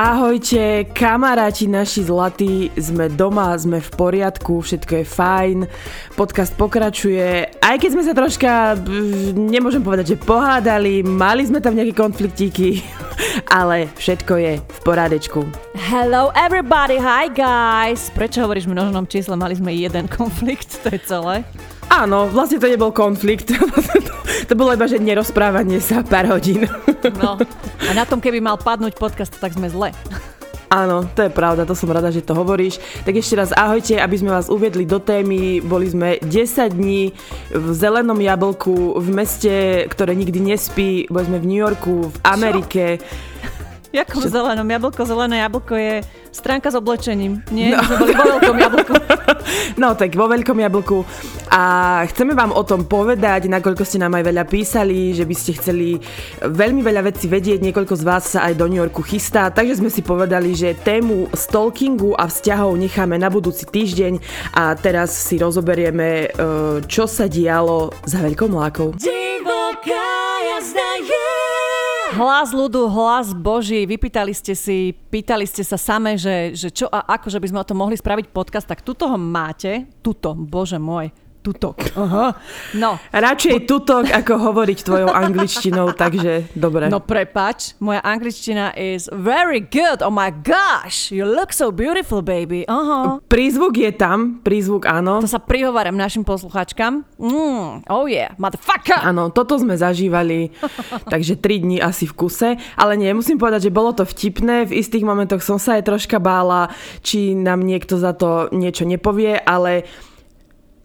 Ahojte, kamaráti naši zlatí, sme doma, sme v poriadku, všetko je fajn, podcast pokračuje, aj keď sme sa troška, nemôžem povedať, že pohádali, mali sme tam nejaké konfliktíky, ale všetko je v porádečku. Hello everybody, hi guys! Prečo hovoríš v množnom čísle, mali sme jeden konflikt, to je celé? Áno, vlastne to nebol konflikt. to bolo iba, že nerozprávanie sa pár hodín. no. A na tom, keby mal padnúť podcast, tak sme zle. Áno, to je pravda, to som rada, že to hovoríš. Tak ešte raz ahojte, aby sme vás uviedli do témy. Boli sme 10 dní v zelenom jablku, v meste, ktoré nikdy nespí. Boli sme v New Yorku, v Amerike. Čo? Jako v zelenom jablko? Zelené jablko je stránka s oblečením. Nie? No. My sme boli vo veľkom jablku. No tak vo veľkom jablku. A chceme vám o tom povedať, nakoľko ste nám aj veľa písali, že by ste chceli veľmi veľa vecí vedieť. Niekoľko z vás sa aj do New Yorku chystá, takže sme si povedali, že tému stalkingu a vzťahov necháme na budúci týždeň a teraz si rozoberieme, e, čo sa dialo za veľkou mlákou. Divoká jazda je Hlas ľudu, hlas Boží, vypýtali ste si, pýtali ste sa same, že, že čo a ako, že by sme o tom mohli spraviť podcast, tak tuto ho máte, tuto, Bože môj, tutok. Aha. No. Radšej tutok, ako hovoriť tvojou angličtinou, takže dobre. No prepač, moja angličtina is very good. Oh my gosh, you look so beautiful, baby. Aha. Prízvuk je tam, prízvuk áno. To sa prihováram našim posluchačkám. Mm, oh yeah, motherfucker. Áno, toto sme zažívali, takže 3 dní asi v kuse. Ale nie, musím povedať, že bolo to vtipné. V istých momentoch som sa aj troška bála, či nám niekto za to niečo nepovie, ale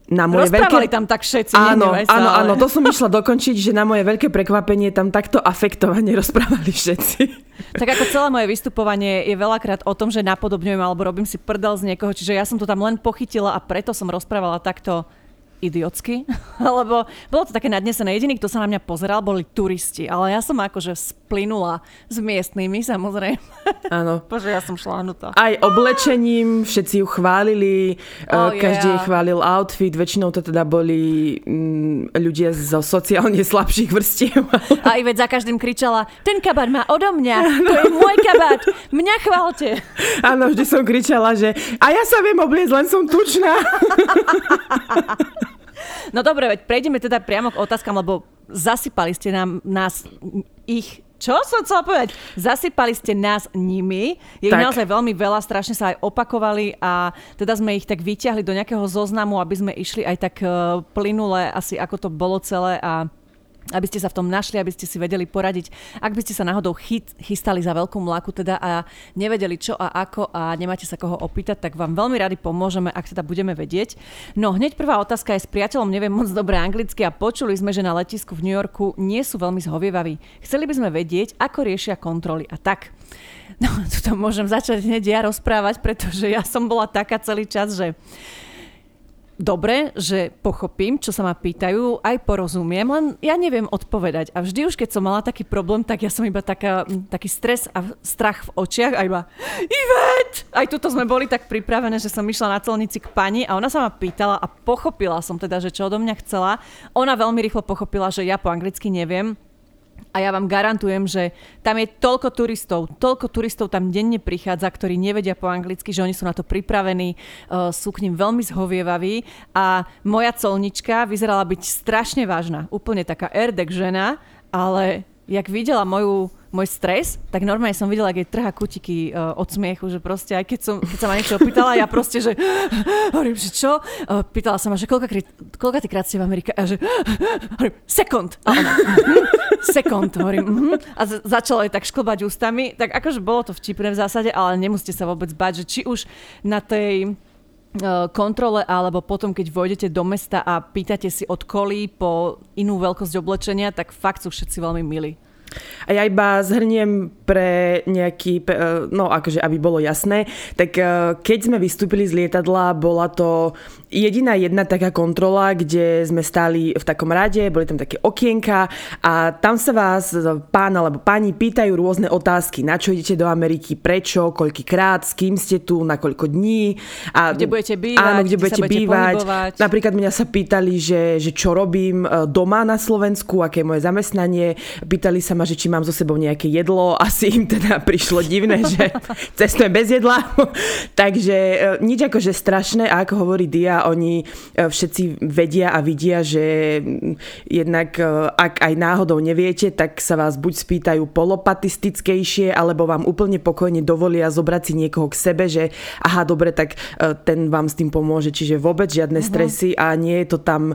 na moje Rozprávali veľké... tam tak všetci, áno, áno, ale... áno, to som išla dokončiť, že na moje veľké prekvapenie tam takto afektovane rozprávali všetci. Tak ako celé moje vystupovanie je veľakrát o tom, že napodobňujem alebo robím si prdel z niekoho, čiže ja som to tam len pochytila a preto som rozprávala takto idiotsky, lebo bolo to také nadnesené. Jediný, kto sa na mňa pozeral, boli turisti, ale ja som akože splynula s miestnymi, samozrejme. Áno. Bože, ja som šláhnutá. Aj oblečením, všetci ju chválili, oh, každý yeah. chválil outfit, väčšinou to teda boli mm, ľudia zo sociálne slabších vrstiev. A Ivet za každým kričala, ten kabát má odo mňa, to je môj kabát, mňa chválte. Áno, vždy som kričala, že a ja sa viem obliecť, len som tučná. No dobre, veď prejdeme teda priamo k otázkam, lebo zasypali ste nám nás ich čo som chcela povedať? Zasypali ste nás nimi. Je tak. ich naozaj veľmi veľa, strašne sa aj opakovali a teda sme ich tak vyťahli do nejakého zoznamu, aby sme išli aj tak uh, plynule asi ako to bolo celé a aby ste sa v tom našli, aby ste si vedeli poradiť. Ak by ste sa náhodou chyt, chystali za veľkú mlaku teda a nevedeli čo a ako a nemáte sa koho opýtať, tak vám veľmi radi pomôžeme, ak teda budeme vedieť. No hneď prvá otázka je s priateľom, neviem moc dobre anglicky a počuli sme, že na letisku v New Yorku nie sú veľmi zhovievaví. Chceli by sme vedieť, ako riešia kontroly a tak. No, tu môžem začať hneď ja rozprávať, pretože ja som bola taká celý čas, že dobre, že pochopím, čo sa ma pýtajú, aj porozumiem, len ja neviem odpovedať. A vždy už, keď som mala taký problém, tak ja som iba taká, taký stres a strach v očiach a iba Ivet! Aj tuto sme boli tak pripravené, že som išla na celnici k pani a ona sa ma pýtala a pochopila som teda, že čo odo mňa chcela. Ona veľmi rýchlo pochopila, že ja po anglicky neviem, a ja vám garantujem, že tam je toľko turistov, toľko turistov tam denne prichádza, ktorí nevedia po anglicky, že oni sú na to pripravení, uh, sú k ním veľmi zhovievaví. A moja colnička vyzerala byť strašne vážna, úplne taká erdek žena, ale jak videla moju môj stres, tak normálne som videla, ak je trhá kutiky uh, od smiechu, že proste aj keď, som, keď sa ma niečo opýtala, ja proste, že hovorím, že čo? Uh, pýtala sa ma, že koľka, koľka krát ste v Amerike? A že hovorím, sekund. A ona, mm, sekund, hovorím. Mm, a začala tak šklbať ústami. Tak akože bolo to vtipné v zásade, ale nemusíte sa vôbec bať, že či už na tej e, kontrole alebo potom, keď vojdete do mesta a pýtate si od kolí po inú veľkosť oblečenia, tak fakt sú všetci veľmi milí. A ja iba zhrniem pre nejaký, e, no akože aby bolo jasné, tak e, keď sme vystúpili z lietadla, bola to jediná jedna taká kontrola, kde sme stáli v takom rade, boli tam také okienka a tam sa vás pán alebo pani pýtajú rôzne otázky, na čo idete do Ameriky, prečo, koľkýkrát, s kým ste tu, na koľko dní. A, kde budete bývať, áno, kde, kde budete, budete bývať. Pohybovať. Napríklad mňa sa pýtali, že, že čo robím e, doma na Slovensku, aké je moje zamestnanie. Pýtali sa ma, ma, že či mám so sebou nejaké jedlo. Asi im teda prišlo divné, že cestujem bez jedla. Takže e, nič akože strašné a ako hovorí Dia, oni e, všetci vedia a vidia, že jednak ak aj náhodou neviete, tak sa vás buď spýtajú polopatistickejšie, alebo vám úplne pokojne dovolia zobrať si niekoho k sebe, že aha, dobre, tak ten vám s tým pomôže. Čiže vôbec žiadne uh-huh. stresy a nie je to tam,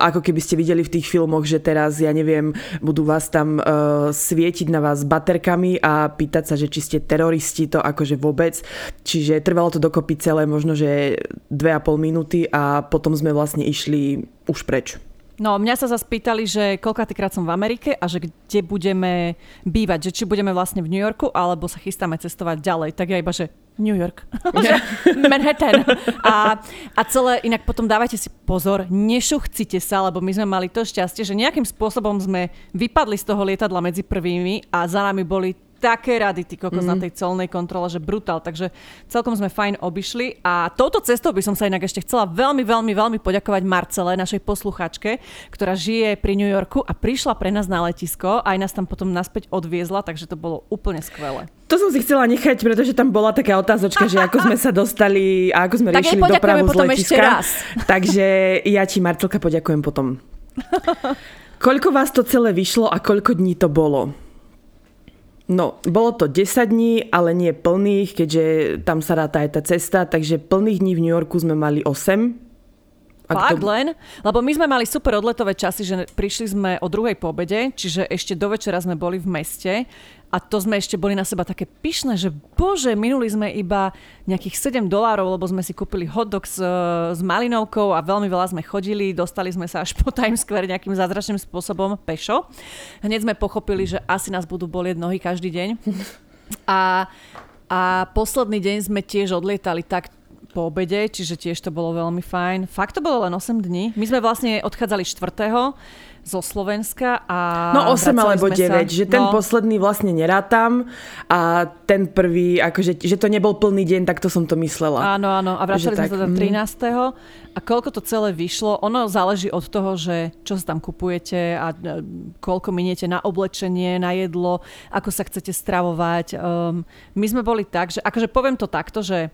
ako keby ste videli v tých filmoch, že teraz, ja neviem, budú vás tam svietiť na vás baterkami a pýtať sa, že či ste teroristi, to akože vôbec. Čiže trvalo to dokopy celé možno, že 2,5 minúty a potom sme vlastne išli už preč. No, mňa sa zase pýtali, že koľkátýkrát som v Amerike a že kde budeme bývať, že či budeme vlastne v New Yorku, alebo sa chystáme cestovať ďalej. Tak ja iba, že New York. Manhattan. A, a celé, inak potom dávajte si pozor, nešuchcite sa, lebo my sme mali to šťastie, že nejakým spôsobom sme vypadli z toho lietadla medzi prvými a za nami boli také rady, ty kokos, mm. na mhm. tej colnej kontrole, že brutál. Takže celkom sme fajn obišli. A touto cestou by som sa inak ešte chcela veľmi, veľmi, veľmi poďakovať Marcele, našej posluchačke, ktorá žije pri New Yorku a prišla pre nás na letisko. Aj nás tam potom naspäť odviezla, takže to bolo úplne skvelé. To som si chcela nechať, pretože tam bola taká otázočka, že ako sme sa dostali a ako sme tak riešili dopravu z letiska. Ešte raz. Takže ja ti, Marcelka, poďakujem potom. Koľko vás to celé vyšlo a koľko dní to bolo? No, bolo to 10 dní, ale nie plných, keďže tam sa ráta aj tá cesta, takže plných dní v New Yorku sme mali 8. Fakt to... len? Lebo my sme mali super odletové časy, že prišli sme o druhej pobede, čiže ešte do večera sme boli v meste a to sme ešte boli na seba také pyšné, že bože, minuli sme iba nejakých 7 dolárov, lebo sme si kúpili hot dog s, s malinovkou a veľmi veľa sme chodili, dostali sme sa až po Times Square nejakým zázračným spôsobom pešo. Hneď sme pochopili, že asi nás budú bolieť nohy každý deň. A, a posledný deň sme tiež odlietali tak po obede, čiže tiež to bolo veľmi fajn. Fakt to bolo len 8 dní. My sme vlastne odchádzali 4 zo Slovenska a... No 8 alebo 9, sa, že ten no. posledný vlastne nerátam a ten prvý, akože, že to nebol plný deň, tak to som to myslela. Áno, áno, a vracali sme sa do 13. Mm. A koľko to celé vyšlo, ono záleží od toho, že čo sa tam kupujete a koľko miniete na oblečenie, na jedlo, ako sa chcete stravovať. Um, my sme boli tak, že akože poviem to takto, že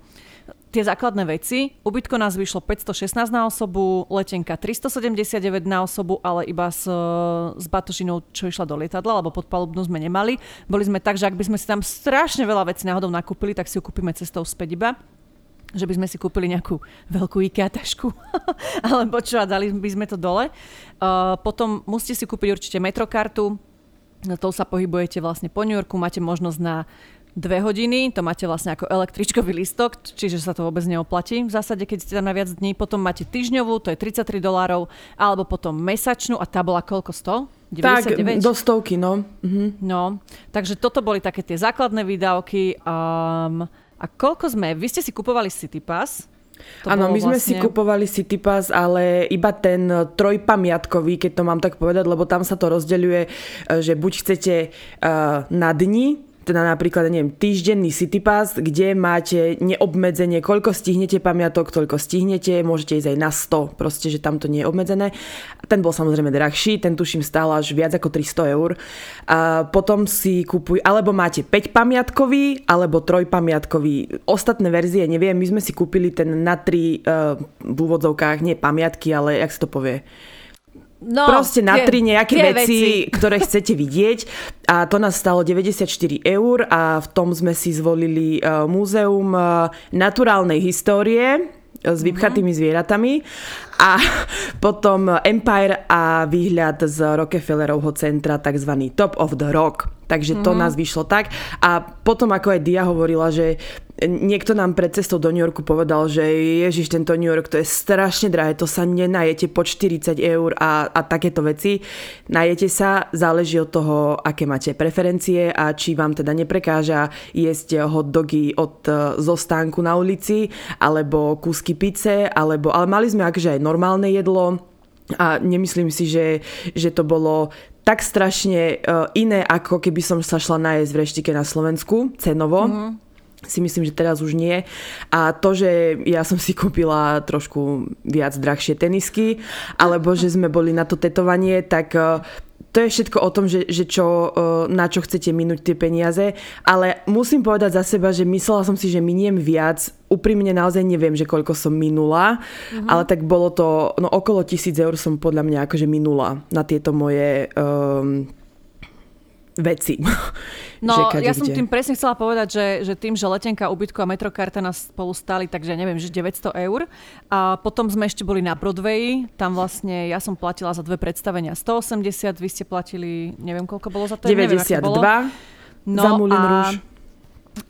tie základné veci. Ubytko nás vyšlo 516 na osobu, letenka 379 na osobu, ale iba s, s batožinou, čo išla do lietadla, lebo podpalubnú sme nemali. Boli sme tak, že ak by sme si tam strašne veľa vecí náhodou nakúpili, tak si ju kúpime cestou späť iba že by sme si kúpili nejakú veľkú IKEA tašku alebo čo a dali by sme to dole. Uh, potom musíte si kúpiť určite metrokartu, tou sa pohybujete vlastne po New Yorku, máte možnosť na dve hodiny, to máte vlastne ako električkový listok, čiže sa to vôbec neoplatí v zásade, keď ste tam na viac dní. Potom máte týždňovú, to je 33 dolárov, alebo potom mesačnú a tá bola koľko? 100? 99? Tak, do stovky, no. Mhm. No, takže toto boli také tie základné výdavky. Um, a koľko sme, vy ste si kupovali City Pass, Áno, my sme vlastne... si kupovali City Pass, ale iba ten trojpamiatkový, keď to mám tak povedať, lebo tam sa to rozdeľuje, eh, že buď chcete uh, na dni, teda napríklad, neviem, týždenný City kde máte neobmedzenie, koľko stihnete pamiatok, toľko stihnete, môžete ísť aj na 100, proste, že tam to nie je obmedzené. Ten bol samozrejme drahší, ten tuším stál až viac ako 300 eur. A potom si kúpuj, alebo máte 5 pamiatkový, alebo 3 pamiatkový. Ostatné verzie neviem, my sme si kúpili ten na 3 uh, eh, v úvodzovkách, nie pamiatky, ale jak sa to povie? No, Proste na tri nejaké veci, veci, ktoré chcete vidieť. A to nás stalo 94 eur a v tom sme si zvolili uh, múzeum uh, naturálnej histórie s vypchatými zvieratami a potom Empire a výhľad z Rockefellerovho centra, tzv. Top of the Rock. Takže to mm-hmm. nás vyšlo tak. A potom, ako aj Dia hovorila, že niekto nám pred cestou do New Yorku povedal, že ježiš, tento New York to je strašne drahé, to sa nenajete po 40 eur a, a takéto veci. Najete sa, záleží od toho, aké máte preferencie a či vám teda neprekáža jesť hot dogy od e, zostánku na ulici, alebo kúsky pice, alebo, ale mali sme akože aj normálne jedlo, a nemyslím si, že, že to bolo tak strašne uh, iné, ako keby som sa šla najesť v reštike na Slovensku, cenovo. Mm-hmm si myslím, že teraz už nie. A to, že ja som si kúpila trošku viac drahšie tenisky, alebo že sme boli na to tetovanie, tak e, to je všetko o tom, že, že čo, na čo chcete minúť tie peniaze, ale musím povedať za seba, že myslela som si, že miniem viac. Úprimne naozaj neviem, že koľko som minula, uh-huh. ale tak bolo to, no okolo tisíc eur som podľa mňa akože minula na tieto moje um, veci. No, že ja som tým presne chcela povedať, že, že tým, že letenka, ubytko a metrokarta nás spolu stáli, takže neviem, že 900 eur. A potom sme ešte boli na Broadway, tam vlastne ja som platila za dve predstavenia 180, vy ste platili, neviem koľko bolo za to. 92 neviem, bolo. No, za Moulin Rouge.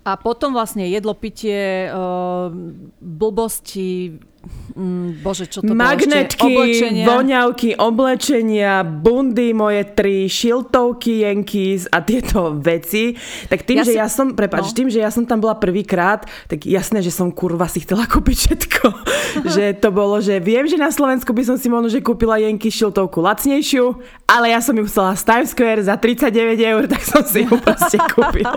A potom vlastne jedlo, pitie, uh, blbosti, Mm, bože, čo to Magnetky, oblečenia. voňavky, oblečenia, bundy moje tri, šiltovky, Yankees a tieto veci. Tak tým, ja že si... ja som, prepáč, no. tým, že ja som tam bola prvýkrát, tak jasné, že som kurva si chcela kúpiť všetko. že to bolo, že viem, že na Slovensku by som si možno, že kúpila Yankees šiltovku lacnejšiu, ale ja som ju chcela z Times Square za 39 eur, tak som si ju proste kúpila.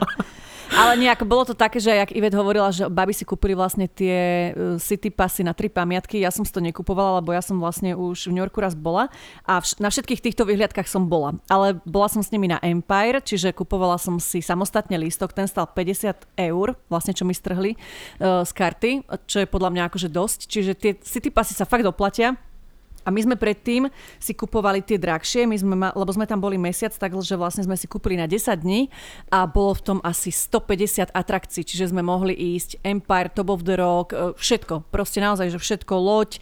Ale nejak bolo to také, že jak Ivet hovorila, že baby si kúpili vlastne tie uh, city pasy na tri pamiatky, ja som si to nekupovala, lebo ja som vlastne už v New Yorku raz bola a vš- na všetkých týchto vyhliadkách som bola. Ale bola som s nimi na Empire, čiže kupovala som si samostatne lístok, ten stal 50 eur, vlastne čo mi strhli uh, z karty, čo je podľa mňa akože dosť. Čiže tie city pasy sa fakt doplatia a my sme predtým si kupovali tie drahšie, my sme, lebo sme tam boli mesiac, takže vlastne sme si kúpili na 10 dní a bolo v tom asi 150 atrakcií, čiže sme mohli ísť Empire, Top of the Rock, e, všetko. Proste naozaj, že všetko, loď, e,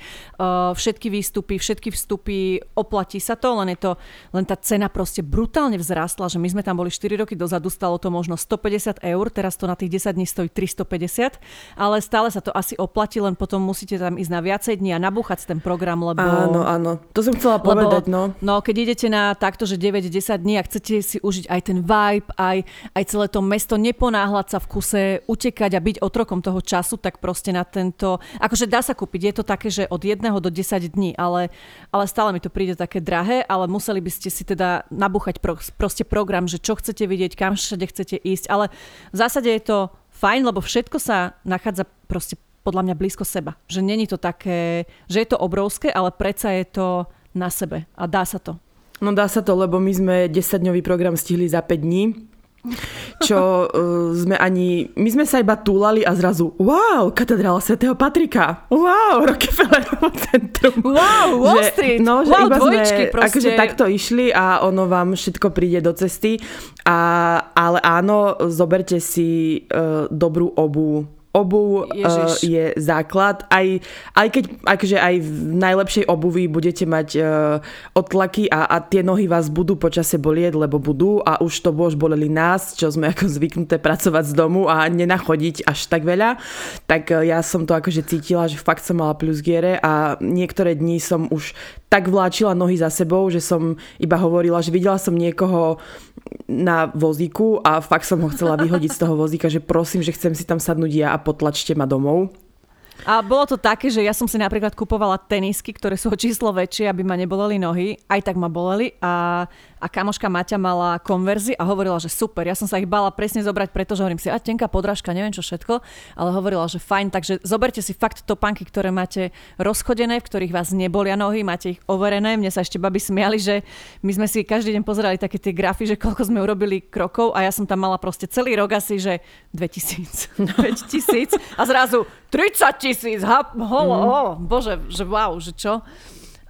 všetky výstupy, všetky vstupy, oplatí sa to, len je to, len tá cena proste brutálne vzrástla, že my sme tam boli 4 roky dozadu, stalo to možno 150 eur, teraz to na tých 10 dní stojí 350, ale stále sa to asi oplatí, len potom musíte tam ísť na viacej dní a nabúchať ten program, lebo áno, áno. To som chcela povedať, no. No, keď idete na takto, že 9-10 dní a chcete si užiť aj ten vibe, aj, aj celé to mesto, neponáhľať sa v kuse, utekať a byť otrokom toho času, tak proste na tento... Akože dá sa kúpiť, je to také, že od 1 do 10 dní, ale, ale stále mi to príde také drahé, ale museli by ste si teda nabúchať pro, proste program, že čo chcete vidieť, kam všade chcete ísť, ale v zásade je to fajn, lebo všetko sa nachádza proste podľa mňa blízko seba. Že není to také, že je to obrovské, ale predsa je to na sebe a dá sa to. No dá sa to, lebo my sme 10-dňový program stihli za 5 dní čo uh, sme ani... My sme sa iba túlali a zrazu wow, katedrála svätého Patrika, wow, Rockefellerovo centrum. Wow, Wall Street, že, no, že wow, iba sme, proste. Akože takto išli a ono vám všetko príde do cesty. A, ale áno, zoberte si uh, dobrú obu obu uh, je základ. Aj, aj keď akože aj v najlepšej obuvi budete mať uh, odtlaky a, a tie nohy vás budú počase bolieť, lebo budú a už to bož boleli nás, čo sme ako zvyknuté pracovať z domu a nenachodiť až tak veľa, tak uh, ja som to akože cítila, že fakt som mala plus giere a niektoré dni som už tak vláčila nohy za sebou, že som iba hovorila, že videla som niekoho na vozíku a fakt som ho chcela vyhodiť z toho vozíka, že prosím, že chcem si tam sadnúť ja a potlačte ma domov. A bolo to také, že ja som si napríklad kupovala tenisky, ktoré sú o číslo väčšie, aby ma neboleli nohy. Aj tak ma boleli a a kamoška Maťa mala konverzy a hovorila, že super. Ja som sa ich bala presne zobrať, pretože hovorím si, a tenká podrážka, neviem čo všetko, ale hovorila, že fajn, takže zoberte si fakt topánky, ktoré máte rozchodené, v ktorých vás nebolia nohy, máte ich overené. Mne sa ešte babi smiali, že my sme si každý deň pozerali také tie grafy, že koľko sme urobili krokov a ja som tam mala proste celý rok asi, že 2000, 5000 a zrazu 30 tisíc, holo, mm. oh, bože, že wow, že čo.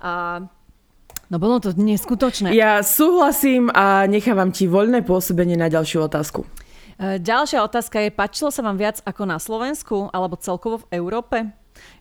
A No bolo to neskutočné. Ja súhlasím a nechávam ti voľné pôsobenie na ďalšiu otázku. E, ďalšia otázka je, páčilo sa vám viac ako na Slovensku alebo celkovo v Európe?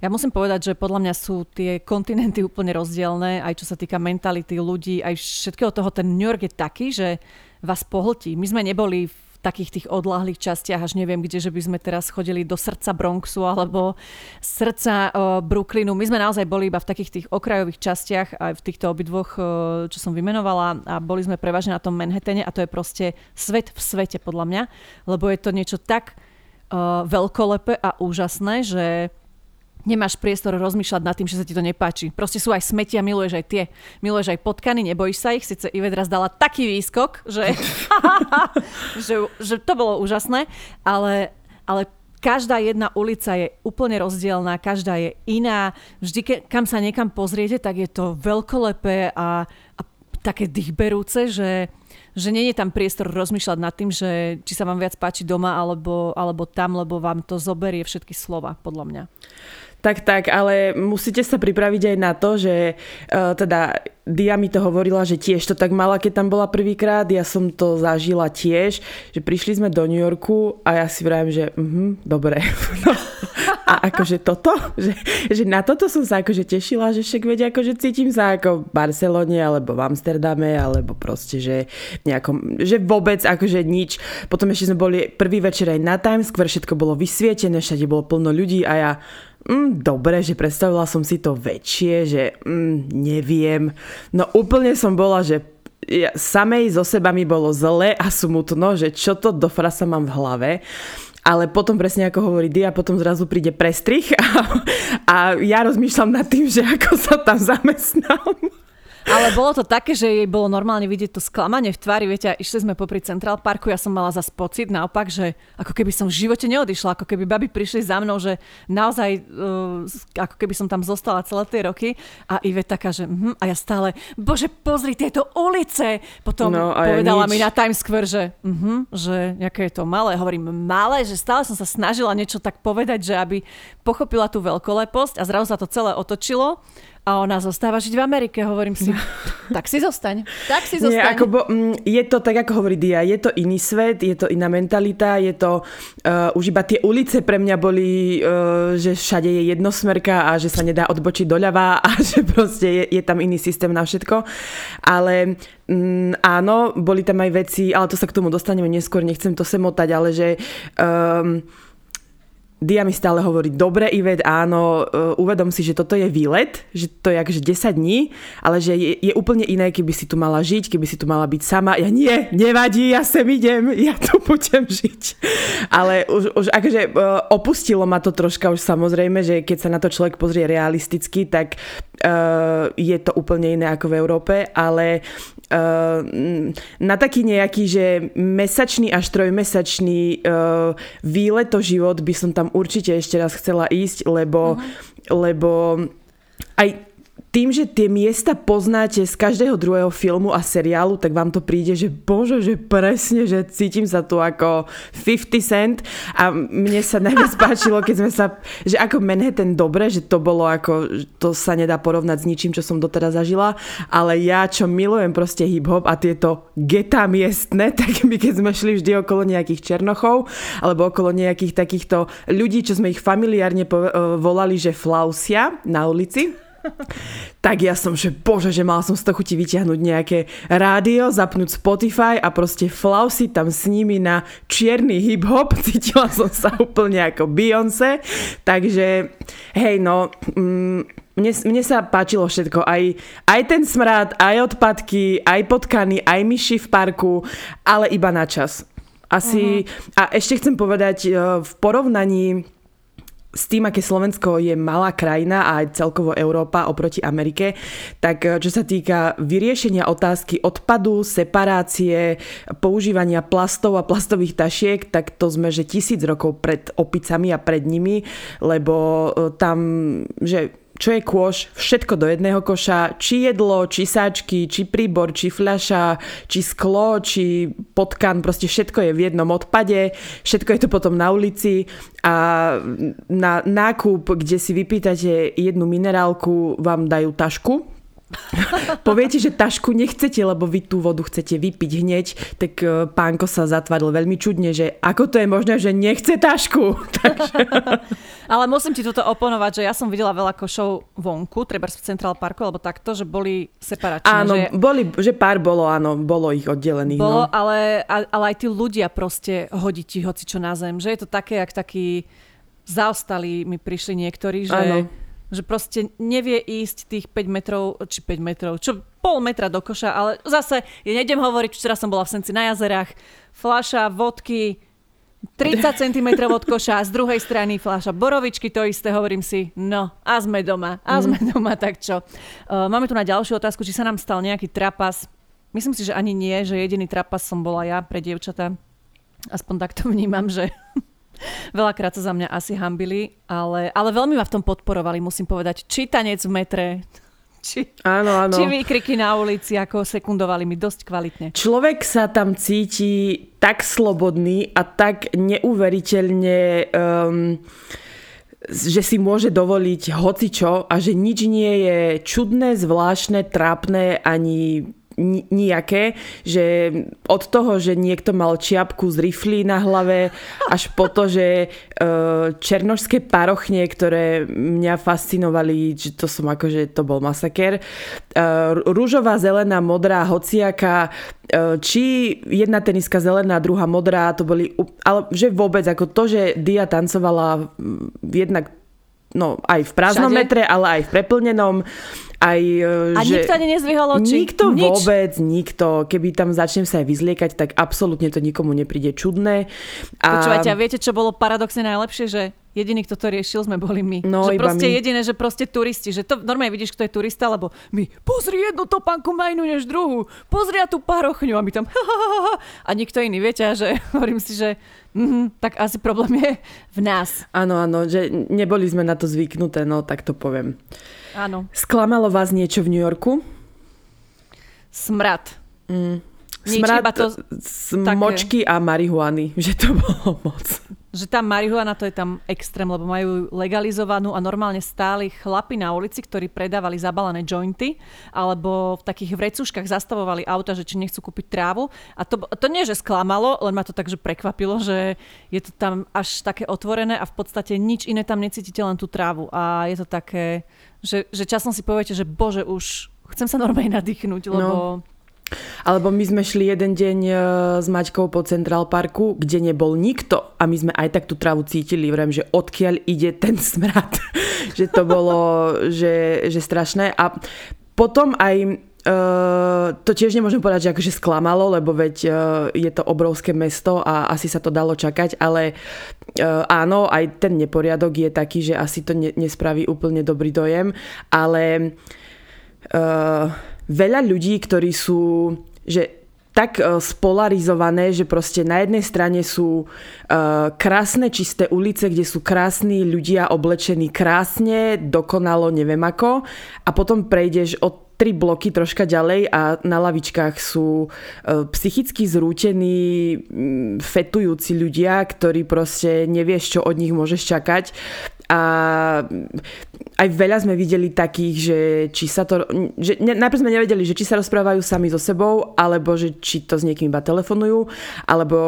Ja musím povedať, že podľa mňa sú tie kontinenty úplne rozdielne, aj čo sa týka mentality ľudí, aj všetkého toho. Ten New York je taký, že vás pohltí. My sme neboli v takých tých odlahlých častiach, až neviem kde, že by sme teraz chodili do srdca Bronxu alebo srdca uh, Brooklynu. My sme naozaj boli iba v takých tých okrajových častiach aj v týchto obidvoch, uh, čo som vymenovala a boli sme prevažne na tom Manhattane a to je proste svet v svete podľa mňa, lebo je to niečo tak uh, veľkolepé a úžasné, že nemáš priestor rozmýšľať nad tým, že sa ti to nepáči. Proste sú aj smetia, miluješ aj tie. Miluješ aj potkany, nebojíš sa ich. Sice Ivet raz dala taký výskok, že, že, že to bolo úžasné, ale, ale každá jedna ulica je úplne rozdielná, každá je iná. Vždy, ke, kam sa niekam pozriete, tak je to veľkolepé a, a také dýchberúce, že že nie je tam priestor rozmýšľať nad tým, že či sa vám viac páči doma alebo, alebo tam, lebo vám to zoberie všetky slova, podľa mňa. Tak, tak, ale musíte sa pripraviť aj na to, že uh, teda Dia mi to hovorila, že tiež to tak mala, keď tam bola prvýkrát. Ja som to zažila tiež, že prišli sme do New Yorku a ja si vravím, že uh, dobre. No. A akože toto, že, že na toto som sa akože tešila, že však vedia, akože cítim sa ako v Barcelone alebo v Amsterdame, alebo proste, že nejakom, že vôbec akože nič. Potom ešte sme boli prvý večer aj na Times Square, všetko bolo vysvietené, všade bolo plno ľudí a ja mm, dobre, že predstavila som si to väčšie, že mm, neviem. No úplne som bola, že ja, samej zo seba mi bolo zle a smutno, že čo to do frasa mám v hlave. Ale potom presne ako hovorí Dia, potom zrazu príde prestrich a, a ja rozmýšľam nad tým, že ako sa tam zamestnám. Ale bolo to také, že jej bolo normálne vidieť to sklamanie v tvári. Viete, išli sme popri Central Parku, ja som mala zase pocit naopak, že ako keby som v živote neodišla, ako keby baby prišli za mnou, že naozaj uh, ako keby som tam zostala celé tie roky. A Ive taká, že uh-huh, a ja stále, bože, pozri tieto ulice. Potom no, povedala ja mi na Times Square, že, uh-huh, že nejaké je to malé. Hovorím, malé, že stále som sa snažila niečo tak povedať, že aby pochopila tú veľkoleposť a zrazu sa to celé otočilo a ona zostáva žiť v Amerike. Hovorím si, tak si zostaň. Tak si zostaň. Nie, ako bo, mm, je to tak, ako hovorí Dia, je to iný svet, je to iná mentalita, je to, uh, už iba tie ulice pre mňa boli, uh, že všade je jednosmerka a že sa nedá odbočiť doľava a že proste je, je tam iný systém na všetko. Ale mm, áno, boli tam aj veci, ale to sa k tomu dostaneme neskôr, nechcem to semotať, ale že um, Dia mi stále hovorí, dobre Ivet, áno, uh, uvedom si, že toto je výlet, že to je akože 10 dní, ale že je, je úplne iné, keby si tu mala žiť, keby si tu mala byť sama. Ja nie, nevadí, ja sem idem, ja tu budem žiť. Ale už, už akože opustilo ma to troška už samozrejme, že keď sa na to človek pozrie realisticky, tak uh, je to úplne iné ako v Európe, ale uh, na taký nejaký, že mesačný až trojmesačný uh, výleto život by som tam určite ešte raz chcela ísť, lebo, uh-huh. lebo aj tým, že tie miesta poznáte z každého druhého filmu a seriálu, tak vám to príde, že bože, že presne, že cítim sa tu ako 50 cent. A mne sa najviac páčilo, keď sme sa, že ako Manhattan dobre, že to bolo ako, to sa nedá porovnať s ničím, čo som doteraz zažila, ale ja, čo milujem proste hip-hop a tieto geta miestne, tak my keď sme šli vždy okolo nejakých černochov, alebo okolo nejakých takýchto ľudí, čo sme ich familiárne volali, že flausia na ulici, tak ja som, že bože, že mal som z toho chuti vyťahnuť nejaké rádio, zapnúť Spotify a proste flausy tam s nimi na čierny hip-hop. Cítila som sa úplne ako Beyoncé. Takže, hej, no... Mm, mne, mne sa páčilo všetko, aj, aj ten smrad, aj odpadky, aj potkany, aj myši v parku, ale iba na čas. Asi, uh-huh. a ešte chcem povedať, eh, v porovnaní s tým, aké Slovensko je malá krajina a aj celkovo Európa oproti Amerike, tak eh, čo sa týka vyriešenia otázky odpadu, separácie, používania plastov a plastových tašiek, tak to sme, že tisíc rokov pred opicami a pred nimi, lebo eh, tam, že čo je kôš, všetko do jedného koša, či jedlo, či sáčky, či príbor, či fľaša, či sklo, či potkan, proste všetko je v jednom odpade, všetko je to potom na ulici. A na nákup, kde si vypýtate jednu minerálku, vám dajú tašku, Poviete, že tašku nechcete, lebo vy tú vodu chcete vypiť hneď, tak e, pánko sa zatvaril veľmi čudne, že ako to je možné, že nechce tašku. Takže... Ale musím ti toto oponovať, že ja som videla veľa košov vonku, treba v Central Parku, alebo takto, že boli separačné. Áno, že... boli, že pár bolo, áno, bolo ich oddelených. Bolo, no. ale, ale aj tí ľudia proste hodí ti hoci čo na zem, že je to také, jak taký zaostali mi prišli niektorí, že... Áno že proste nevie ísť tých 5 metrov, či 5 metrov, čo pol metra do koša, ale zase, ja nejdem hovoriť, včera som bola v Senci na jazerách, fľaša vodky, 30 cm od koša, z druhej strany fľaša borovičky, to isté, hovorím si, no a sme doma, a sme mm. doma, tak čo. Uh, máme tu na ďalšiu otázku, či sa nám stal nejaký trapas. Myslím si, že ani nie, že jediný trapas som bola ja pre dievčatá. Aspoň takto vnímam, že Veľakrát sa za mňa asi hambili, ale, ale veľmi ma v tom podporovali, musím povedať. Čítanec v metre, či, áno, áno. či výkriky na ulici, ako sekundovali mi dosť kvalitne. Človek sa tam cíti tak slobodný a tak neuveriteľne... Um, že si môže dovoliť hocičo a že nič nie je čudné, zvláštne, trápne ani nijaké, že od toho, že niekto mal čiapku z rifly na hlave, až po to, že e, černožské parochne, ktoré mňa fascinovali, že to som akože, to bol masaker. E, rúžová, zelená, modrá, hociaka, e, či jedna teniska zelená, druhá modrá, to boli, ale že vôbec, ako to, že Dia tancovala jednak no, aj v prázdnom Všade? metre, ale aj v preplnenom aj, e, a že nikto ani nezvihol oči? Nikto Nič. vôbec, nikto. Keby tam začnem sa aj vyzliekať, tak absolútne to nikomu nepríde čudné. A... Počúvajte, a viete, čo bolo paradoxne najlepšie? Že jediný, kto to riešil, sme boli my. No, že proste my. jediné, že proste turisti. Že to normálne vidíš, kto je turista, lebo my pozri jednu topánku majnu než druhú. Pozri a tú parochňu a my tam a nikto iný. Viete, a že hovorím si, že mm, tak asi problém je v nás. Áno, áno, že neboli sme na to zvyknuté, no tak to poviem. Áno. Sklamalo vás niečo v New Yorku? Smrad. Mm. Smrad to z také... močky a marihuany, že to bolo moc. Že tam marihuana to je tam extrém, lebo majú legalizovanú a normálne stáli chlapi na ulici, ktorí predávali zabalené jointy, alebo v takých vrecuškách zastavovali auta, že či nechcú kúpiť trávu. A to, to nie, že sklamalo, len ma to tak, že prekvapilo, že je to tam až také otvorené a v podstate nič iné tam necítite, len tú trávu. A je to také, že, že časom si poviete, že bože, už chcem sa normálne nadýchnuť, lebo... No alebo my sme šli jeden deň e, s Maťkou po Central Parku, kde nebol nikto a my sme aj tak tú trávu cítili, vrem, že odkiaľ ide ten smrad. že to bolo že, že strašné. A potom aj Uh, to tiež nemôžem povedať, že akože sklamalo, lebo veď uh, je to obrovské mesto a asi sa to dalo čakať, ale uh, áno, aj ten neporiadok je taký, že asi to ne- nespraví úplne dobrý dojem, ale uh, veľa ľudí, ktorí sú, že tak spolarizované, že proste na jednej strane sú krásne čisté ulice, kde sú krásni ľudia oblečení krásne, dokonalo, neviem ako a potom prejdeš od tri bloky troška ďalej a na lavičkách sú uh, psychicky zrútení, fetujúci ľudia, ktorí proste nevieš, čo od nich môžeš čakať a aj veľa sme videli takých, že či sa to... Že najprv sme nevedeli, že či sa rozprávajú sami so sebou, alebo že či to s niekým iba telefonujú, alebo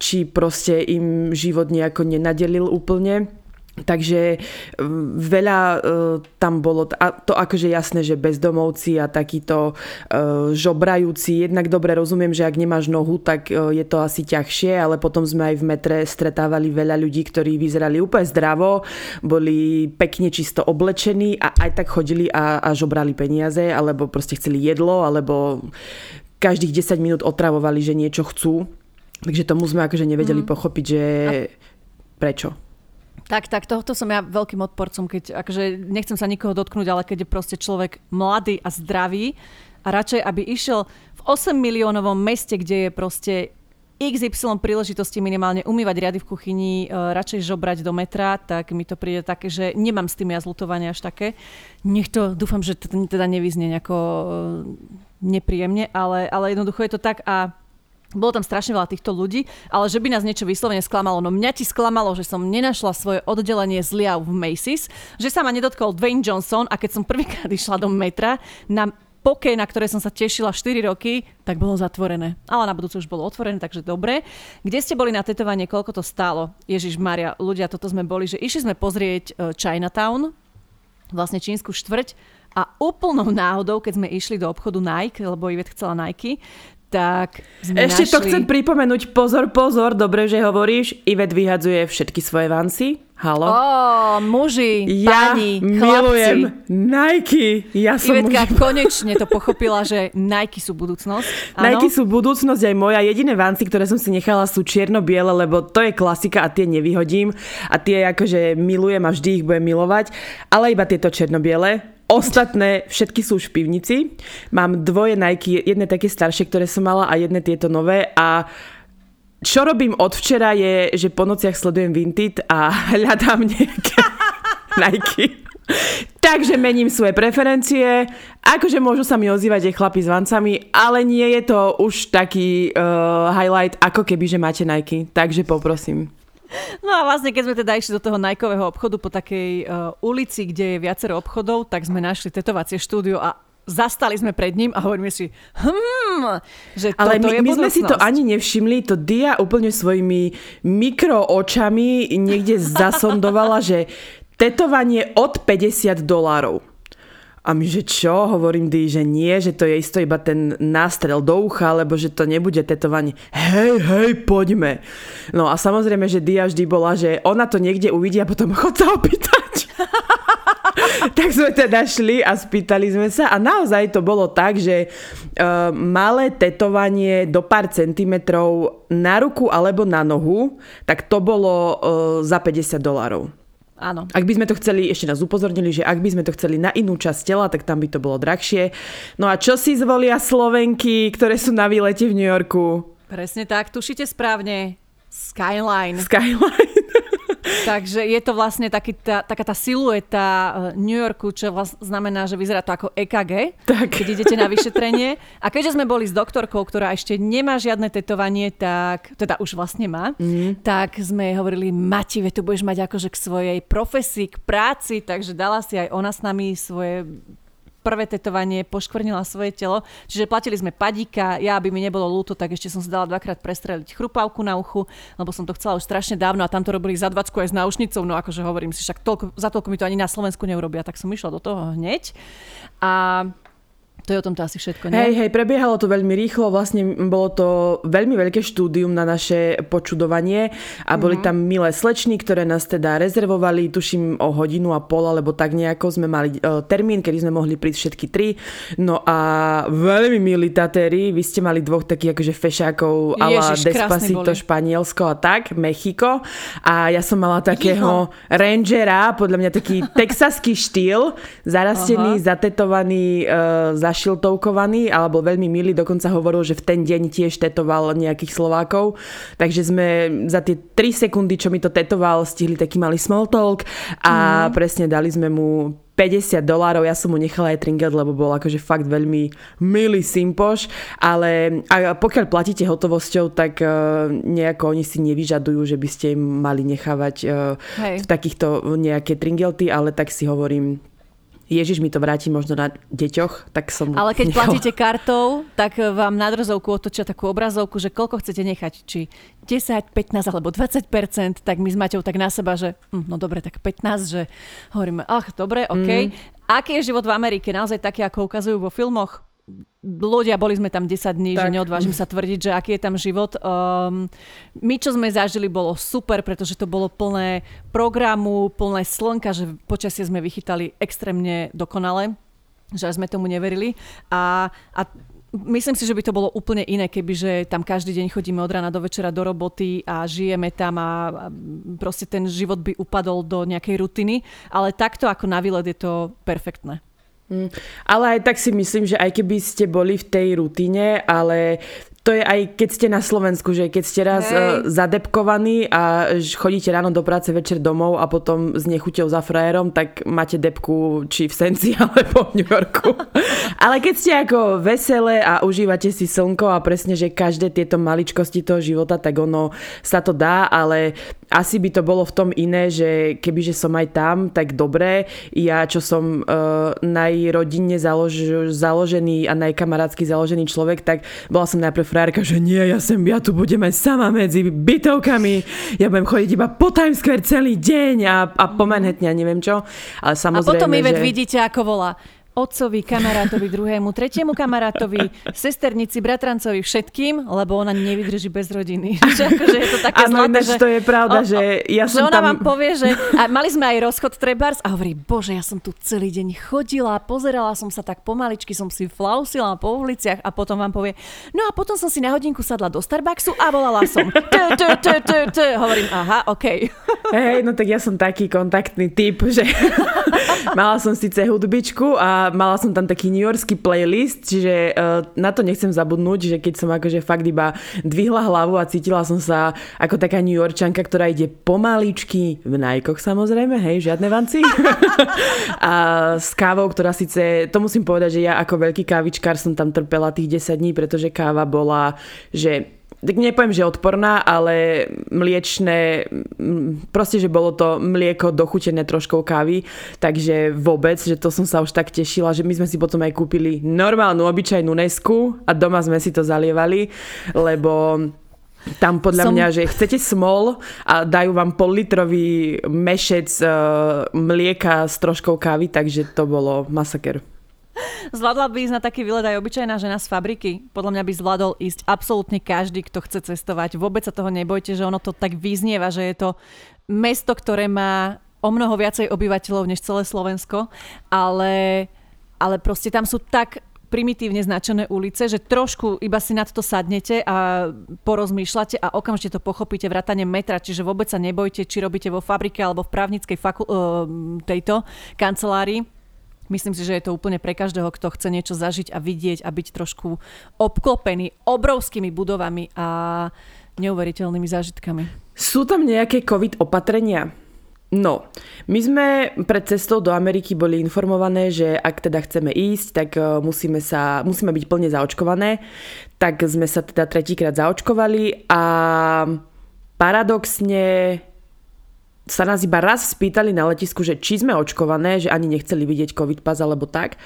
či proste im život nejako nenadelil úplne. Takže veľa uh, tam bolo, a to akože jasné, že bezdomovci a takíto uh, žobrajúci, jednak dobre rozumiem, že ak nemáš nohu, tak uh, je to asi ťažšie, ale potom sme aj v metre stretávali veľa ľudí, ktorí vyzerali úplne zdravo, boli pekne čisto oblečení a aj tak chodili a, a žobrali peniaze, alebo proste chceli jedlo, alebo každých 10 minút otravovali, že niečo chcú. Takže tomu sme akože nevedeli mm. pochopiť, že a... prečo. Tak, tak, tohto som ja veľkým odporcom, keď akože nechcem sa nikoho dotknúť, ale keď je proste človek mladý a zdravý a radšej, aby išiel v 8 miliónovom meste, kde je proste XY príležitosti minimálne umývať riady v kuchyni, e, radšej žobrať do metra, tak mi to príde také, že nemám s tým ja zlutovanie až také. Nech to, dúfam, že teda nevyznie nejako e, nepríjemne, ale, ale jednoducho je to tak a bolo tam strašne veľa týchto ľudí, ale že by nás niečo vyslovene sklamalo. No mňa ti sklamalo, že som nenašla svoje oddelenie zliav v Macy's, že sa ma nedotkol Dwayne Johnson a keď som prvýkrát išla do metra na pokej, na ktoré som sa tešila 4 roky, tak bolo zatvorené. Ale na budúce už bolo otvorené, takže dobre. Kde ste boli na tetovanie, koľko to stálo? Ježiš Maria, ľudia, toto sme boli, že išli sme pozrieť e, Chinatown, vlastne čínsku štvrť a úplnou náhodou, keď sme išli do obchodu Nike, lebo Ivet chcela Nike, tak Ešte našli... to chcem pripomenúť, pozor, pozor, dobre, že hovoríš, Ivet vyhadzuje všetky svoje vansy. Halo? Ó, muži, ja páni, milujem chlapci. Nike. Ja som Ivetka už... konečne to pochopila, že Nike sú budúcnosť. Áno? Nike sú budúcnosť aj moja. Jediné vansy, ktoré som si nechala sú čierno-biele, lebo to je klasika a tie nevyhodím. A tie akože milujem a vždy ich budem milovať. Ale iba tieto čierno-biele Ostatné, všetky sú už v pivnici. Mám dvoje Nike, jedné také staršie, ktoré som mala a jedné tieto nové a čo robím od včera je, že po nociach sledujem Vinted a hľadám nejaké Nike. Takže mením svoje preferencie. Akože môžu sa mi ozývať aj chlapi s vancami, ale nie je to už taký uh, highlight, ako keby, že máte Nike. Takže poprosím. No a vlastne, keď sme teda išli do toho Nikeového obchodu po takej uh, ulici, kde je viacero obchodov, tak sme našli tetovacie štúdio a zastali sme pred ním a hovoríme si, hm, že Ale my, je my sme si to ani nevšimli, to Dia úplne svojimi mikro očami niekde zasondovala, že tetovanie od 50 dolárov. A my, že čo? Hovorím Dí, že nie, že to je isto iba ten nástrel do ucha, alebo že to nebude tetovanie. Hej, hej, poďme. No a samozrejme, že Dia vždy bola, že ona to niekde uvidí a potom chod sa opýtať. tak sme teda šli a spýtali sme sa a naozaj to bolo tak, že uh, malé tetovanie do pár centimetrov na ruku alebo na nohu, tak to bolo uh, za 50 dolárov. Áno. Ak by sme to chceli, ešte nás upozornili, že ak by sme to chceli na inú časť tela, tak tam by to bolo drahšie. No a čo si zvolia Slovenky, ktoré sú na výlete v New Yorku? Presne tak, tušite správne. Skyline. Skyline. Takže je to vlastne taký tá, taká tá silueta eh, New Yorku, čo vlastne znamená, že vyzerá to ako EKG, tak. keď idete na vyšetrenie. A keďže sme boli s doktorkou, ktorá ešte nemá žiadne tetovanie, tak, teda už vlastne má, mm. tak sme jej hovorili, Mati, tu budeš mať akože k svojej profesii, k práci, takže dala si aj ona s nami svoje prvé tetovanie, poškvrnila svoje telo. Čiže platili sme padíka, ja aby mi nebolo ľúto, tak ešte som si dala dvakrát prestreliť chrupavku na uchu, lebo som to chcela už strašne dávno a tam to robili za 20 aj s náušnicou, no akože hovorím si, však toľko, za toľko mi to ani na Slovensku neurobia, tak som išla do toho hneď. A to je o tomto asi všetko, nie? Hej, hej, prebiehalo to veľmi rýchlo, vlastne bolo to veľmi veľké štúdium na naše počudovanie a boli mm-hmm. tam milé slečny, ktoré nás teda rezervovali, tuším o hodinu a pol, alebo tak nejako sme mali uh, termín, kedy sme mohli prísť všetky tri. No a veľmi milí tatéri, vy ste mali dvoch takých akože fešákov ala Despacito, Španielsko a tak, Mexiko. A ja som mala takého Iho. rangera, podľa mňa taký texaský štýl, zarastený, Aha. zatetovaný, uh, za zašiltovkovaný, alebo veľmi milý, dokonca hovoril, že v ten deň tiež tetoval nejakých Slovákov. Takže sme za tie 3 sekundy, čo mi to tetoval, stihli taký malý small talk a mm. presne dali sme mu 50 dolárov, ja som mu nechala aj trinket, lebo bol akože fakt veľmi milý simpoš, ale a pokiaľ platíte hotovosťou, tak uh, nejako oni si nevyžadujú, že by ste im mali nechávať uh, v takýchto nejaké tringelty, ale tak si hovorím, Ježiš mi to vráti možno na deťoch, tak som... Ale keď nechala. platíte kartou, tak vám na drzovku otočia takú obrazovku, že koľko chcete nechať, či 10, 15 alebo 20%, tak my s Maťou tak na seba, že hm, no dobre, tak 15, že hovoríme, ach, dobre, OK. Mm. Aký je život v Amerike? Naozaj taký, ako ukazujú vo filmoch? Ľudia, boli sme tam 10 dní, tak. že neodvážim sa tvrdiť, že aký je tam život. Um, my, čo sme zažili, bolo super, pretože to bolo plné programu, plné slnka, že počasie sme vychytali extrémne dokonale, že sme tomu neverili. A, a Myslím si, že by to bolo úplne iné, kebyže tam každý deň chodíme od rána do večera do roboty a žijeme tam a proste ten život by upadol do nejakej rutiny. Ale takto ako na výlet je to perfektné. Mm, ale aj tak si myslím, že aj keby ste boli v tej rutine, ale to je aj keď ste na Slovensku, že keď ste raz Hej. zadepkovaní a chodíte ráno do práce, večer domov a potom s nechuťou za frajerom, tak máte depku či v Senci alebo v New Yorku. Ale keď ste ako veselé a užívate si slnko a presne, že každé tieto maličkosti toho života, tak ono sa to dá, ale asi by to bolo v tom iné, že kebyže som aj tam, tak dobré. Ja, čo som uh, najrodinne založ, založený a najkamarátsky založený človek, tak bola som najprv frárka, že nie, ja sem, ja tu budem aj sama medzi bytovkami, ja budem chodiť iba po Times Square celý deň a, a po Manhattan a neviem čo. Ale samozrejme, a potom že... vidíte, ako volá otcovi, kamarátovi, druhému, tretiemu kamarátovi, sesternici, bratrancovi, všetkým, lebo ona nevydrží bez rodiny. že akože je to také ano, zlaté, že... to je pravda, o, že ja že som ona tam... vám povie, že... A mali sme aj rozchod Trebars a hovorí, bože, ja som tu celý deň chodila, pozerala som sa tak pomaličky, som si flausila po uliciach a potom vám povie, no a potom som si na hodinku sadla do Starbucksu a volala som. Hovorím, aha, OK. Hej, no tak ja som taký kontaktný typ, že mala som síce hudbičku a a mala som tam taký New Yorkský playlist, čiže uh, na to nechcem zabudnúť, že keď som akože fakt iba dvihla hlavu a cítila som sa ako taká New Yorkčanka, ktorá ide pomaličky v najkoch samozrejme, hej, žiadne vanci. a s kávou, ktorá síce, to musím povedať, že ja ako veľký kávičkár som tam trpela tých 10 dní, pretože káva bola, že tak nepoviem, že odporná, ale mliečne, proste, že bolo to mlieko dochutené troškou kávy, takže vôbec, že to som sa už tak tešila, že my sme si potom aj kúpili normálnu, obyčajnú nesku a doma sme si to zalievali, lebo tam podľa som... mňa, že chcete smol a dajú vám pollitrový mešec uh, mlieka s troškou kávy, takže to bolo masaker. Zvládla by ísť na taký výlet aj obyčajná žena z fabriky. Podľa mňa by zvládol ísť absolútne každý, kto chce cestovať. Vôbec sa toho nebojte, že ono to tak vyznieva, že je to mesto, ktoré má o mnoho viacej obyvateľov než celé Slovensko, ale, ale proste tam sú tak primitívne značené ulice, že trošku iba si nad to sadnete a porozmýšľate a okamžite to pochopíte vrátane metra, čiže vôbec sa nebojte, či robíte vo fabrike alebo v právnickej faku- tejto kancelárii Myslím si, že je to úplne pre každého, kto chce niečo zažiť a vidieť a byť trošku obklopený obrovskými budovami a neuveriteľnými zážitkami. Sú tam nejaké COVID opatrenia? No, my sme pred cestou do Ameriky boli informované, že ak teda chceme ísť, tak e, musíme, sa, musíme byť plne zaočkované. Tak sme sa teda tretíkrát zaočkovali a paradoxne sa nás iba raz spýtali na letisku, že či sme očkované, že ani nechceli vidieť COVID pas alebo tak.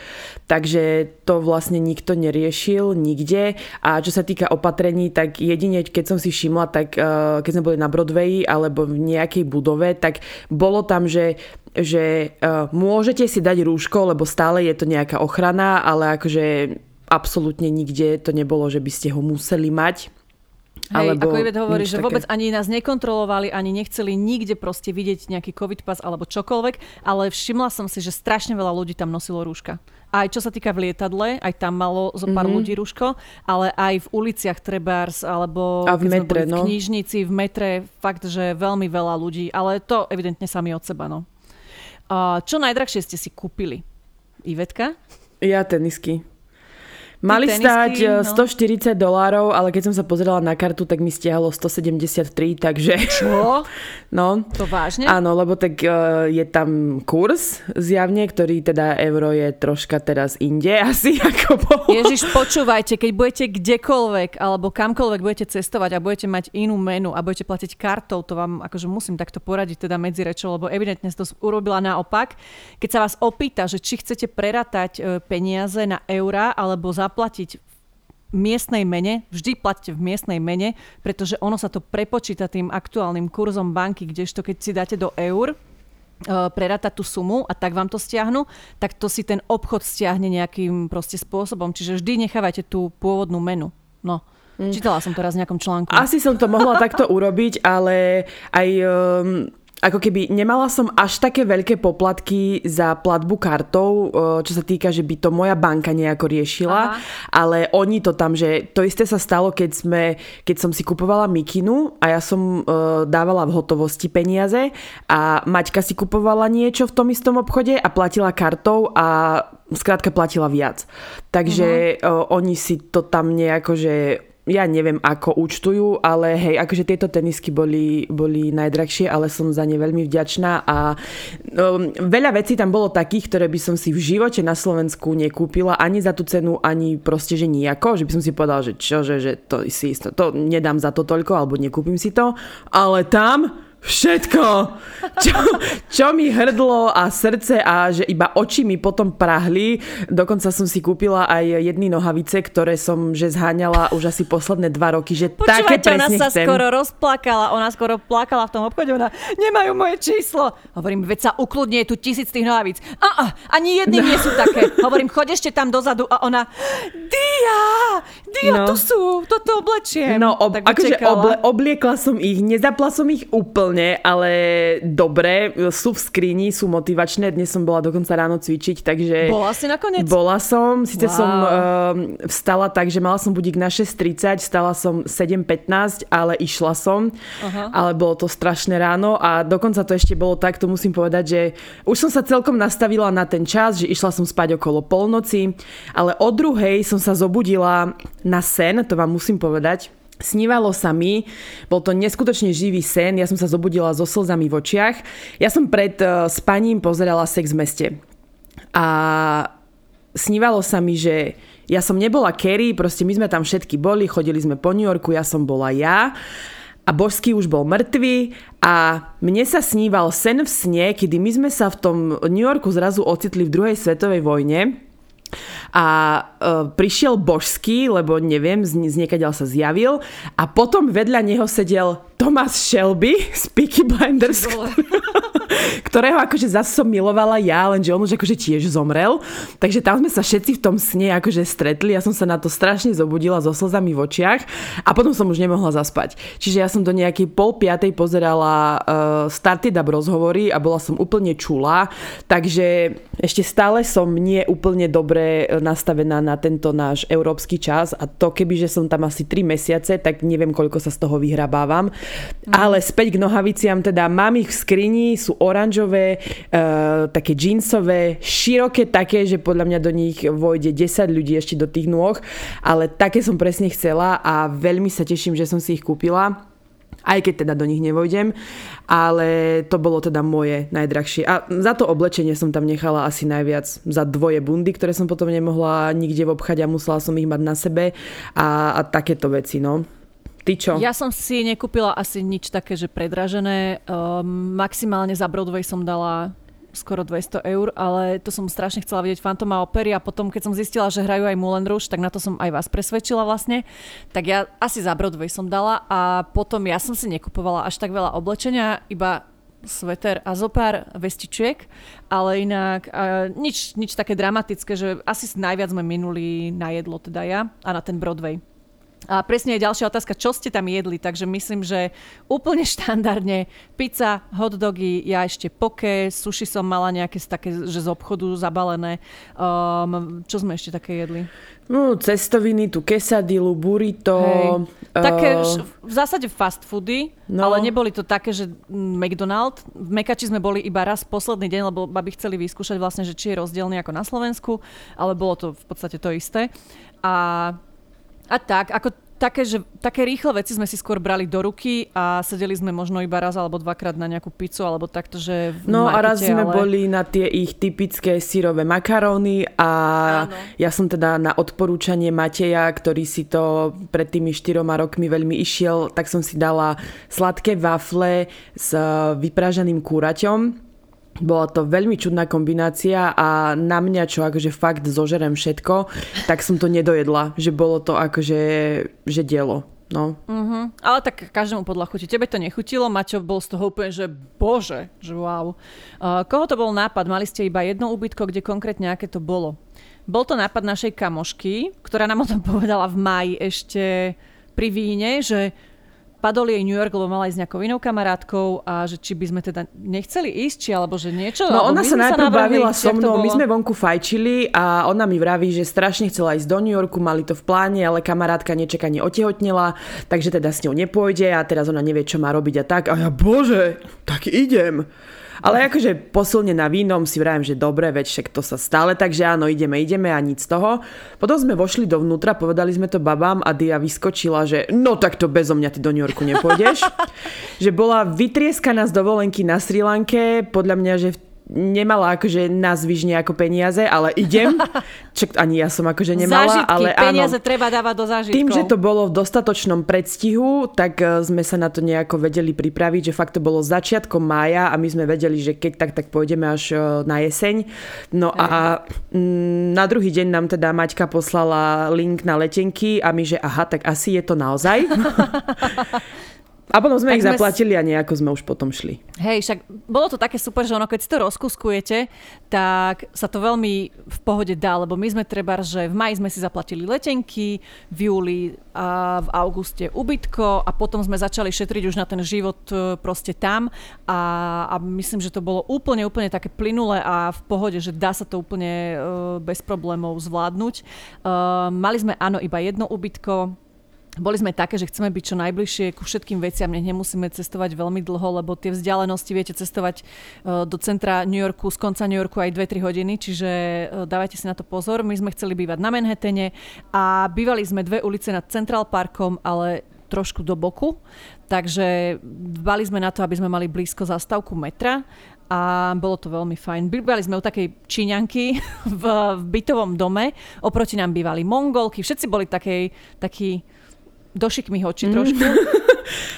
Takže to vlastne nikto neriešil nikde. A čo sa týka opatrení, tak jedine, keď som si všimla, tak uh, keď sme boli na Broadway alebo v nejakej budove, tak bolo tam, že že uh, môžete si dať rúško, lebo stále je to nejaká ochrana, ale akože absolútne nikde to nebolo, že by ste ho museli mať. Hej, alebo ako Ivet hovorí, že také. vôbec ani nás nekontrolovali, ani nechceli nikde proste vidieť nejaký covid pas alebo čokoľvek, ale všimla som si, že strašne veľa ľudí tam nosilo rúška. Aj čo sa týka v lietadle, aj tam malo zo pár mm-hmm. ľudí rúško, ale aj v uliciach Trebárs, alebo A v metre, no. v knižnici, v metre, fakt, že veľmi veľa ľudí, ale to evidentne sami od seba, no. A čo najdrahšie ste si kúpili? Ivetka? Ja tenisky. Mali stať no. 140 dolárov, ale keď som sa pozrela na kartu, tak mi stiahlo 173, takže... Čo? No. To vážne? Áno, lebo tak uh, je tam kurz zjavne, ktorý teda euro je troška teraz inde asi ako bol. Ježiš, počúvajte, keď budete kdekoľvek alebo kamkoľvek budete cestovať a budete mať inú menu a budete platiť kartou, to vám akože musím takto poradiť teda medzi rečou, lebo evidentne to urobila naopak. Keď sa vás opýta, že či chcete prerátať e, peniaze na eurá alebo za zaplatiť miestnej mene, vždy platíte v miestnej mene, pretože ono sa to prepočíta tým aktuálnym kurzom banky, kdežto keď si dáte do eur, e, prerátať tú sumu a tak vám to stiahnu, tak to si ten obchod stiahne nejakým proste spôsobom. Čiže vždy nechávajte tú pôvodnú menu. No. Mm. Čítala som to raz v nejakom článku. Asi som to mohla takto urobiť, ale aj um, ako keby nemala som až také veľké poplatky za platbu kartou, čo sa týka, že by to moja banka nejako riešila, Aha. ale oni to tam, že to isté sa stalo, keď, sme, keď som si kupovala mikinu a ja som uh, dávala v hotovosti peniaze a Maťka si kupovala niečo v tom istom obchode a platila kartou a skrátka platila viac. Takže uh, oni si to tam nejako, že ja neviem, ako účtujú, ale hej, akože tieto tenisky boli, boli najdrahšie, ale som za ne veľmi vďačná a um, veľa vecí tam bolo takých, ktoré by som si v živote na Slovensku nekúpila ani za tú cenu, ani proste, že nijako, že by som si povedal, že čo, že, že to si isto, to nedám za to toľko, alebo nekúpim si to, ale tam Všetko, čo, čo mi hrdlo a srdce a že iba oči mi potom prahli. Dokonca som si kúpila aj jedny nohavice, ktoré som že zháňala už asi posledné dva roky, že Počúvajte, také presne ona sa chcem. skoro rozplakala, ona skoro plakala v tom obchode, ona nemajú moje číslo. Hovorím, veď sa ukludne, je tu tisíc tých nohavíc. A, a ani jedny no. nie sú také. Hovorím, choď ešte tam dozadu a ona, Dia! Dia, no. tu sú, toto oblečiem. No, ob, akože oble, obliekla som ich, nezapla som ich úplne, ale dobre, sú v skrini, sú motivačné. Dnes som bola dokonca ráno cvičiť, takže... Bola si nakoniec? Bola som, síce wow. som uh, vstala tak, že mala som budík na 6.30, vstala som 7.15, ale išla som. Uh-huh. Ale bolo to strašné ráno a dokonca to ešte bolo tak, to musím povedať, že už som sa celkom nastavila na ten čas, že išla som spať okolo polnoci, ale o druhej som sa zobudila na sen, to vám musím povedať. Snívalo sa mi, bol to neskutočne živý sen, ja som sa zobudila so slzami v očiach. Ja som pred uh, spaním pozerala Sex v meste. A snívalo sa mi, že ja som nebola Kerry, proste my sme tam všetky boli, chodili sme po New Yorku, ja som bola ja a Božský už bol mŕtvý a mne sa sníval sen v sne, kedy my sme sa v tom New Yorku zrazu ocitli v druhej svetovej vojne a uh, prišiel Božský, lebo neviem, z, z sa zjavil. A potom vedľa neho sedel Thomas Shelby z Peaky Blinders, ktorého akože zase som milovala ja, lenže on už akože tiež zomrel. Takže tam sme sa všetci v tom sne akože stretli. Ja som sa na to strašne zobudila so slzami v očiach a potom som už nemohla zaspať. Čiže ja som do nejakej pol piatej pozerala uh, Started Up rozhovory a bola som úplne čulá. Takže ešte stále som nie úplne dobre nastavená na tento náš európsky čas a to keby, že som tam asi 3 mesiace, tak neviem, koľko sa z toho vyhrabávam. Mm. Ale späť k nohaviciam, teda mám ich v skrini, sú oranžové, uh, také jeansové, široké také, že podľa mňa do nich vojde 10 ľudí ešte do tých nôh, ale také som presne chcela a veľmi sa teším, že som si ich kúpila aj keď teda do nich nevojdem, ale to bolo teda moje najdrahšie. A za to oblečenie som tam nechala asi najviac za dvoje bundy, ktoré som potom nemohla nikde v obchade a musela som ich mať na sebe a, a takéto veci, no. Ty čo? Ja som si nekúpila asi nič také, že predražené. Um, maximálne za Broadway som dala skoro 200 eur, ale to som strašne chcela vidieť Fantoma opery a potom, keď som zistila, že hrajú aj Moulin Rouge, tak na to som aj vás presvedčila vlastne. Tak ja asi za Broadway som dala a potom ja som si nekupovala až tak veľa oblečenia, iba sveter a zopár vestičiek, ale inak uh, nič, nič také dramatické, že asi najviac sme minuli na jedlo teda ja a na ten Broadway. A presne je ďalšia otázka, čo ste tam jedli, takže myslím, že úplne štandardne pizza, hot dogy, ja ešte poke, sushi som mala nejaké také, že z obchodu zabalené. Um, čo sme ešte také jedli? No, cestoviny, tu kesadilu, burrito. Hej. Také uh, v zásade fast foody, no. ale neboli to také, že McDonald. V Mekači sme boli iba raz posledný deň, lebo babi chceli vyskúšať vlastne, že či je rozdielný ako na Slovensku, ale bolo to v podstate to isté. A a tak, ako také, že také rýchle veci sme si skôr brali do ruky a sedeli sme možno iba raz alebo dvakrát na nejakú pizzu alebo takto, že No markete, a raz sme ale... boli na tie ich typické sírové makaróny a Áno. ja som teda na odporúčanie Mateja, ktorý si to pred tými štyroma rokmi veľmi išiel, tak som si dala sladké wafle s vypraženým kúraťom bola to veľmi čudná kombinácia a na mňa, čo akože fakt zožerem všetko, tak som to nedojedla, že bolo to akože, že dielo. No. Uh-huh. Ale tak každému podľa chuti. Tebe to nechutilo, Maťo bol z toho úplne, že bože, že wow. Uh, koho to bol nápad? Mali ste iba jedno ubytko, kde konkrétne aké to bolo? Bol to nápad našej kamošky, ktorá nám o tom povedala v máji ešte pri víne, že padol jej New York, lebo mala ísť nejakou inou kamarátkou a že či by sme teda nechceli ísť, či alebo že niečo. No ona sa najprv bavila so mnou, my sme vonku fajčili a ona mi vraví, že strašne chcela ísť do New Yorku, mali to v pláne, ale kamarátka nečakane otehotnela, takže teda s ňou nepôjde a teraz ona nevie, čo má robiť a tak. A ja, bože, tak idem. Ale akože posilnená vínom si vravím, že dobre, veď však to sa stále, takže áno, ideme, ideme a nic z toho. Potom sme vošli dovnútra, povedali sme to babám a Dia vyskočila, že no tak to bezo mňa ty do New Yorku nepôjdeš. že bola vytrieskaná z dovolenky na Sri Lanke, podľa mňa, že v nemala akože nazvyš nejako peniaze, ale idem. Čak ani ja som akože nemala, Zážitky, ale áno. peniaze treba dávať do zážitkov. Tým, že to bolo v dostatočnom predstihu, tak e, sme sa na to nejako vedeli pripraviť, že fakt to bolo začiatkom mája a my sme vedeli, že keď tak, tak pôjdeme až e, na jeseň. No a na druhý deň nám teda Maťka poslala link na letenky a my, že aha, tak asi je to naozaj. A potom sme Tak ich zaplatili a nejako sme už potom šli. Hej, však bolo to také super, že ono, keď si to rozkuskujete, tak sa to veľmi v pohode dá, lebo my sme treba, že v maji sme si zaplatili letenky, v júli a v auguste ubytko a potom sme začali šetriť už na ten život e, proste tam a, a myslím, že to bolo úplne, úplne také plynulé a v pohode, že dá sa to úplne e, bez problémov zvládnuť. E, mali sme áno iba jedno ubytko, boli sme také, že chceme byť čo najbližšie ku všetkým veciam, nech nemusíme cestovať veľmi dlho, lebo tie vzdialenosti viete cestovať e, do centra New Yorku, z konca New Yorku aj 2-3 hodiny, čiže e, dávajte si na to pozor. My sme chceli bývať na Manhattane a bývali sme dve ulice nad Central Parkom, ale trošku do boku, takže dbali sme na to, aby sme mali blízko zastávku metra a bolo to veľmi fajn. Bývali sme u takej Číňanky v, v bytovom dome, oproti nám bývali Mongolky, všetci boli takej, takí došikmi oči trošku.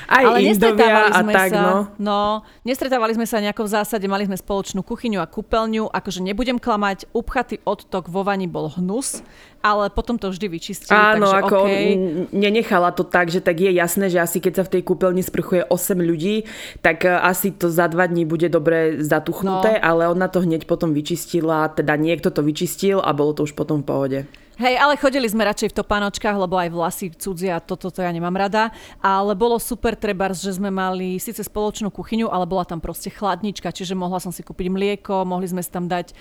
Aj Ale nestretávali a sme tak, sa, no. no. Nestretávali sme sa nejako v zásade, mali sme spoločnú kuchyňu a kúpeľňu, akože nebudem klamať, upchatý odtok vo vani bol hnus, ale potom to vždy vyčistili, Áno, takže ako OK. n- nenechala to tak, že tak je jasné, že asi keď sa v tej kúpeľni sprchuje 8 ľudí, tak e, asi to za dva dní bude dobre zatuchnuté, No. ale ona to hneď potom vyčistila, teda niekto to vyčistil a bolo to už potom v pohode. Hej, ale chodili sme radšej v topánočkách, lebo aj vlasy cudzia, toto to ja nemám rada. Ale bolo super trebárs, že sme mali síce spoločnú kuchyňu, ale bola tam proste chladnička, čiže mohla som si kúpiť mlieko, mohli sme si tam dať e,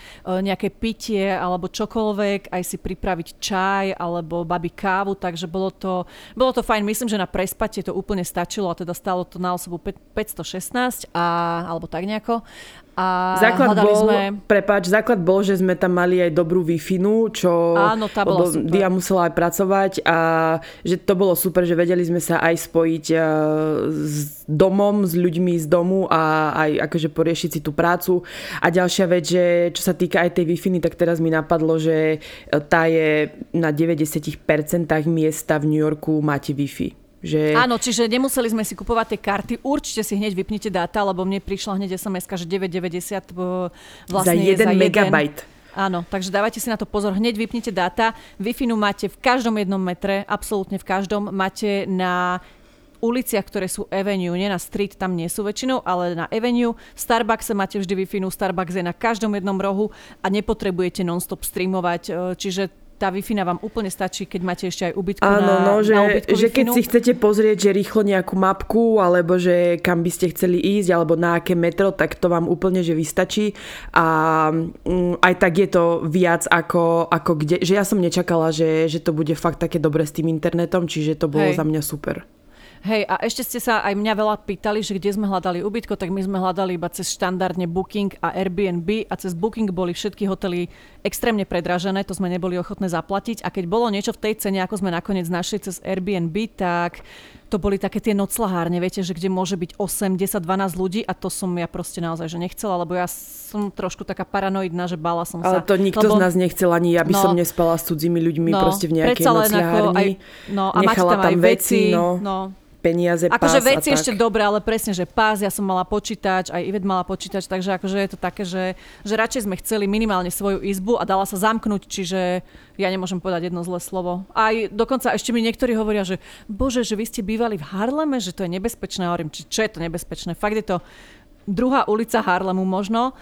nejaké pitie alebo čokoľvek, aj si pripraviť čaj alebo babi kávu, takže bolo to, bolo to fajn. Myslím, že na prespatie to úplne stačilo a teda stalo to na osobu päť- 516 a, alebo tak nejako. A Základ bol, sme... prepáč, základ bol, že sme tam mali aj dobrú wi čo Áno, tá bola super. Dia musela aj pracovať a že to bolo super, že vedeli sme sa aj spojiť eh, s domom, s ľuďmi z domu a aj akože poriešiť si tú prácu. A ďalšia vec, že čo sa týka aj tej wi tak teraz mi napadlo, že eh, tá je na 90% miesta v New Yorku máte Wi-Fi. Že... Áno, čiže nemuseli sme si kupovať tie karty. Určite si hneď vypnite dáta, lebo mne prišla hneď SMS, že 9,90 bo za vlastne je jeden za megabajt. Áno, takže dávajte si na to pozor. Hneď vypnite dáta. Wi-Fi máte v každom jednom metre, absolútne v každom. Máte na uliciach, ktoré sú Avenue, nie na street, tam nie sú väčšinou, ale na Avenue. V Starbuckse máte vždy wi Starbucks je na každom jednom rohu a nepotrebujete non-stop streamovať, e, čiže tá wi vám úplne stačí, keď máte ešte aj ubytku Áno, na, no, že, na ubytku že keď si chcete pozrieť, že rýchlo nejakú mapku, alebo že kam by ste chceli ísť, alebo na aké metro, tak to vám úplne, že vystačí. A mm, aj tak je to viac ako, ako kde, že ja som nečakala, že, že to bude fakt také dobre s tým internetom, čiže to bolo Hej. za mňa super. Hej, a ešte ste sa aj mňa veľa pýtali, že kde sme hľadali ubytko, tak my sme hľadali iba cez štandardne Booking a Airbnb a cez Booking boli všetky hotely extrémne predražené, to sme neboli ochotné zaplatiť a keď bolo niečo v tej cene, ako sme nakoniec našli cez Airbnb, tak to boli také tie noclahárne, viete, že kde môže byť 8, 10, 12 ľudí a to som ja proste naozaj, že nechcela, lebo ja som trošku taká paranoidná, že bála som Ale sa. to nikto lebo... z nás nechcel, ani ja by No. som nespala s cudzími ľuďmi proste v nejakej nocľahárni. aj, no, a Nechala tam, tam aj veci, veci, no. no Peniaze, Akože pás veci a ešte dobre, ale presne, že pás, ja som mala počítač, aj Ivet mala počítač, takže akože je to také, že, že radšej sme chceli minimálne svoju izbu a dala sa zamknúť, čiže ja nemôžem povedať jedno zlé slovo. Aj dokonca ešte mi niektorí hovoria, že bože, že vy ste bývali v Harleme, že to je nebezpečné. A hovorím, či, čo je to nebezpečné? Fakt je to druhá ulica Harlemu možno.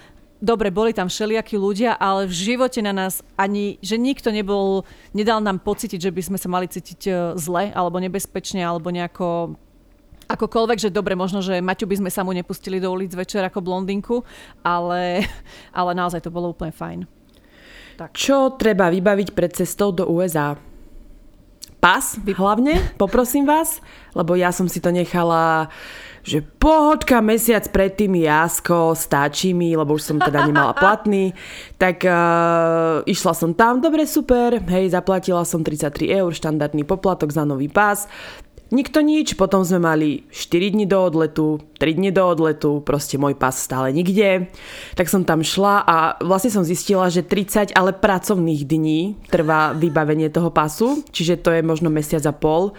Dobre, boli tam všelijakí ľudia, ale v živote na nás ani, že nikto nebol, nedal nám pocítiť, že by sme sa mali cítiť e, zle, alebo nebezpečne, alebo nejako akokoľvek, že dobre, možno, že Maťu by sme sa mu nepustili do ulic večer ako blondinku, ale, ale naozaj to bolo úplne fajn. Čo treba vybaviť pred cestou do USA? Pas hlavne, poprosím vás, lebo ja som si to nechala, že pohodka mesiac predtým jasko, stačí mi, lebo už som teda nemala platný, tak uh, išla som tam, dobre, super, hej, zaplatila som 33 eur, štandardný poplatok za nový pás, Nikto nič, potom sme mali 4 dní do odletu, 3 dní do odletu, proste môj pás stále nikde. Tak som tam šla a vlastne som zistila, že 30 ale pracovných dní trvá vybavenie toho pasu, čiže to je možno mesiac a pol.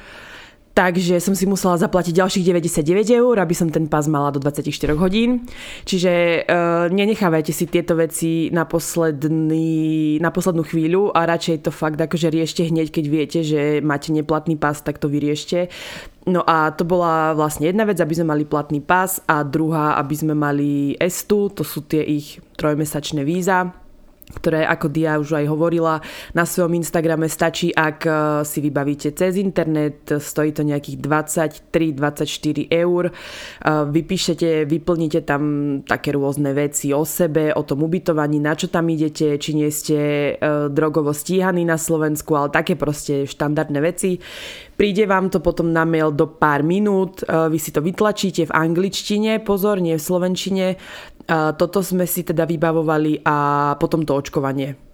Takže som si musela zaplatiť ďalších 99 eur, aby som ten pás mala do 24 hodín. Čiže uh, nenechávajte si tieto veci na, posledný, na poslednú chvíľu a radšej to fakt akože riešte hneď, keď viete, že máte neplatný pás, tak to vyriešte. No a to bola vlastne jedna vec, aby sme mali platný pás a druhá, aby sme mali estu, to sú tie ich trojmesačné víza ktoré, ako Dia už aj hovorila, na svojom Instagrame stačí, ak e, si vybavíte cez internet, stojí to nejakých 23-24 eur. E, vypíšete, vyplníte tam také rôzne veci o sebe, o tom ubytovaní, na čo tam idete, či nie ste e, drogovo stíhaní na Slovensku, ale také proste štandardné veci. Príde vám to potom na mail do pár minút, vy si to vytlačíte v angličtine, pozor, nie v slovenčine, toto sme si teda vybavovali a potom to očkovanie.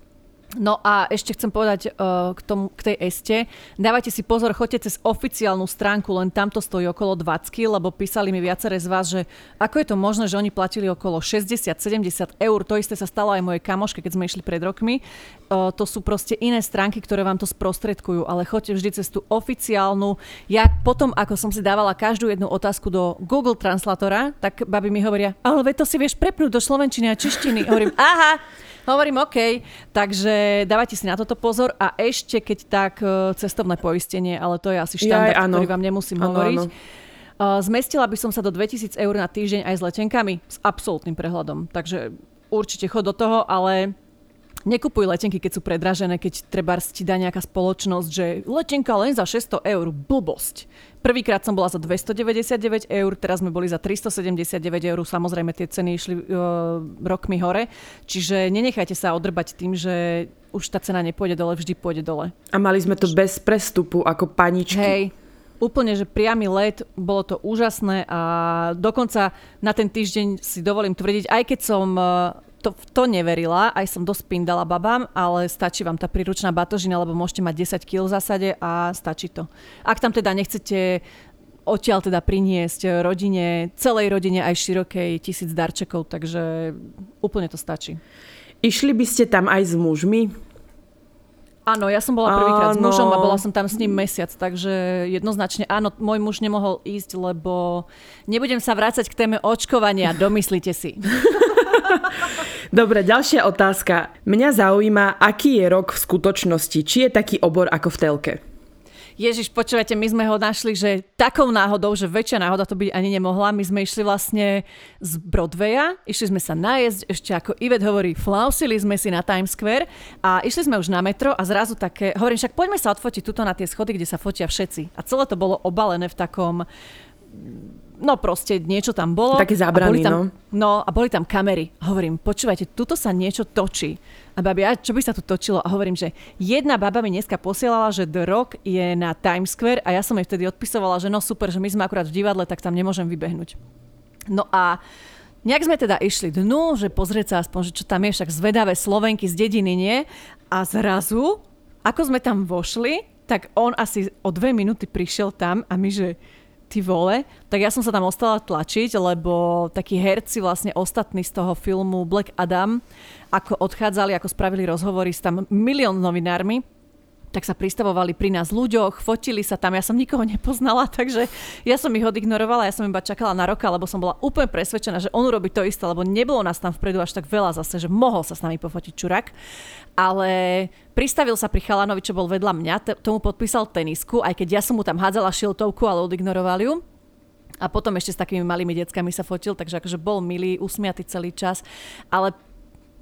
No a ešte chcem povedať uh, k, tomu, k tej este. Dávajte si pozor, choďte cez oficiálnu stránku, len tamto stojí okolo 20, lebo písali mi viaceré z vás, že ako je to možné, že oni platili okolo 60-70 eur. To isté sa stalo aj mojej kamoške, keď sme išli pred rokmi. Uh, to sú proste iné stránky, ktoré vám to sprostredkujú, ale choďte vždy cez tú oficiálnu. Ja potom, ako som si dávala každú jednu otázku do Google Translatora, tak babi mi hovoria, ale to si vieš prepnúť do slovenčiny a češtiny. Hovorím, aha, Hovorím OK, takže dávajte si na toto pozor a ešte keď tak e, cestovné poistenie, ale to je asi štandard, Jaj, ktorý vám nemusím ano, hovoriť. Ano. Zmestila by som sa do 2000 eur na týždeň aj s letenkami s absolútnym prehľadom. Takže určite chod do toho, ale Nekupuj letenky, keď sú predražené, keď treba ti dá nejaká spoločnosť, že letenka len za 600 eur, blbosť. Prvýkrát som bola za 299 eur, teraz sme boli za 379 eur, samozrejme tie ceny išli uh, rokmi hore, čiže nenechajte sa odrbať tým, že už tá cena nepôjde dole, vždy pôjde dole. A mali sme to bez prestupu ako paničky. Hej, úplne, že priamy let, bolo to úžasné a dokonca na ten týždeň si dovolím tvrdiť, aj keď som to, to neverila, aj som dosť pindala babám, ale stačí vám tá príručná batožina, lebo môžete mať 10 kg v zásade a stačí to. Ak tam teda nechcete odtiaľ teda priniesť rodine, celej rodine aj širokej tisíc darčekov, takže úplne to stačí. Išli by ste tam aj s mužmi? Áno, ja som bola prvýkrát s mužom a bola som tam s ním mesiac, takže jednoznačne áno, môj muž nemohol ísť, lebo nebudem sa vrácať k téme očkovania, domyslite si. Dobre, ďalšia otázka. Mňa zaujíma, aký je rok v skutočnosti. Či je taký obor ako v telke? Ježiš, počúvajte, my sme ho našli, že takou náhodou, že väčšia náhoda to byť ani nemohla. My sme išli vlastne z Broadwaya, išli sme sa najesť, ešte ako Ivet hovorí, flausili sme si na Times Square a išli sme už na metro a zrazu také, hovorím, však poďme sa odfotiť tuto na tie schody, kde sa fotia všetci. A celé to bolo obalené v takom no proste niečo tam bolo. Také zábrany, tam, no. No a boli tam kamery. Hovorím, počúvajte, tuto sa niečo točí. A babi, a čo by sa tu točilo? A hovorím, že jedna baba mi dneska posielala, že The Rock je na Times Square a ja som jej vtedy odpisovala, že no super, že my sme akurát v divadle, tak tam nemôžem vybehnúť. No a Nejak sme teda išli dnu, že pozrieť sa aspoň, že čo tam je, však zvedavé Slovenky z dediny, nie? A zrazu, ako sme tam vošli, tak on asi o dve minúty prišiel tam a my, že ty vole, tak ja som sa tam ostala tlačiť, lebo takí herci vlastne ostatní z toho filmu Black Adam, ako odchádzali, ako spravili rozhovory s tam milión novinármi, tak sa pristavovali pri nás ľuďoch, fotili sa tam, ja som nikoho nepoznala, takže ja som ich odignorovala, ja som iba čakala na roka, lebo som bola úplne presvedčená, že on robí to isté, lebo nebolo nás tam vpredu až tak veľa zase, že mohol sa s nami pofotiť čurak. Ale pristavil sa pri chalanovi, čo bol vedľa mňa, t- tomu podpísal tenisku, aj keď ja som mu tam hádzala šiltovku, ale odignoroval ju. A potom ešte s takými malými deckami sa fotil, takže akože bol milý, usmiatý celý čas. Ale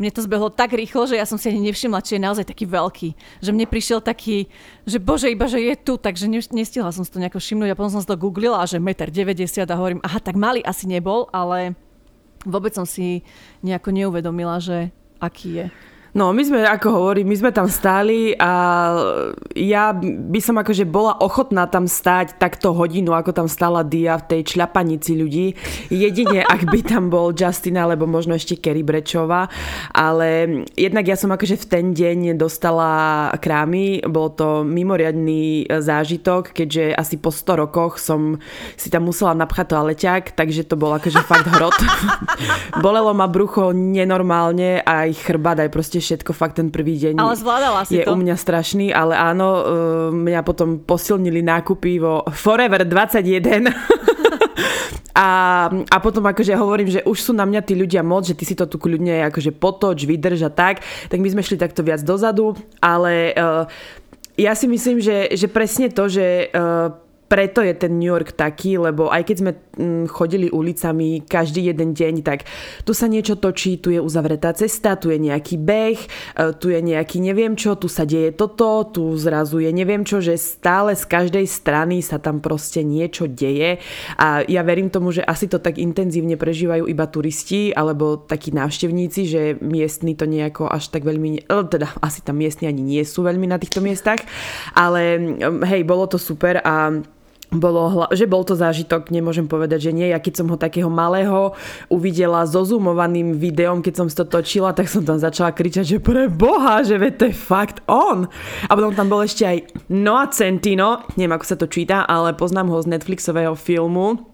mne to zbehlo tak rýchlo, že ja som si ani nevšimla, či je naozaj taký veľký. Že mne prišiel taký, že bože, iba že je tu, takže nestihla som si to nejako všimnúť a potom som si to googlila, že 1,90 m a hovorím, aha, tak malý asi nebol, ale vôbec som si nejako neuvedomila, že aký je. No, my sme, ako hovorím, my sme tam stáli a ja by som akože bola ochotná tam stáť takto hodinu, ako tam stála Dia v tej čľapanici ľudí. Jedine, ak by tam bol Justin alebo možno ešte Kerry Brečová. Ale jednak ja som akože v ten deň dostala krámy. Bol to mimoriadný zážitok, keďže asi po 100 rokoch som si tam musela napchať toaleťák, takže to bol akože fakt hrot. Bolelo ma brucho nenormálne, aj chrbát, aj proste všetko, fakt ten prvý deň ale zvládala si je to. u mňa strašný, ale áno, uh, mňa potom posilnili nákupy vo Forever 21. A, a potom akože hovorím, že už sú na mňa tí ľudia moc, že ty si to tu kľudne akože potoč, vydrž a tak, tak my sme šli takto viac dozadu, ale uh, ja si myslím, že, že presne to, že uh, preto je ten New York taký, lebo aj keď sme chodili ulicami každý jeden deň, tak tu sa niečo točí, tu je uzavretá cesta, tu je nejaký beh, e, tu je nejaký neviem čo, tu sa deje toto, tu zrazu je neviem čo, že stále z každej strany sa tam proste niečo deje. A ja verím tomu, že asi to tak intenzívne prežívajú iba turisti alebo takí návštevníci, že miestni to nejako až tak veľmi, e, teda asi tam miestni ani nie sú veľmi na týchto miestach, ale hej, bolo to super a bolo, že bol to zážitok, nemôžem povedať, že nie. Ja keď som ho takého malého uvidela so zoomovaným videom, keď som to točila, tak som tam začala kričať, že pre boha, že ve, to je fakt on. A potom tam bol ešte aj Noah Centino, neviem ako sa to číta, ale poznám ho z Netflixového filmu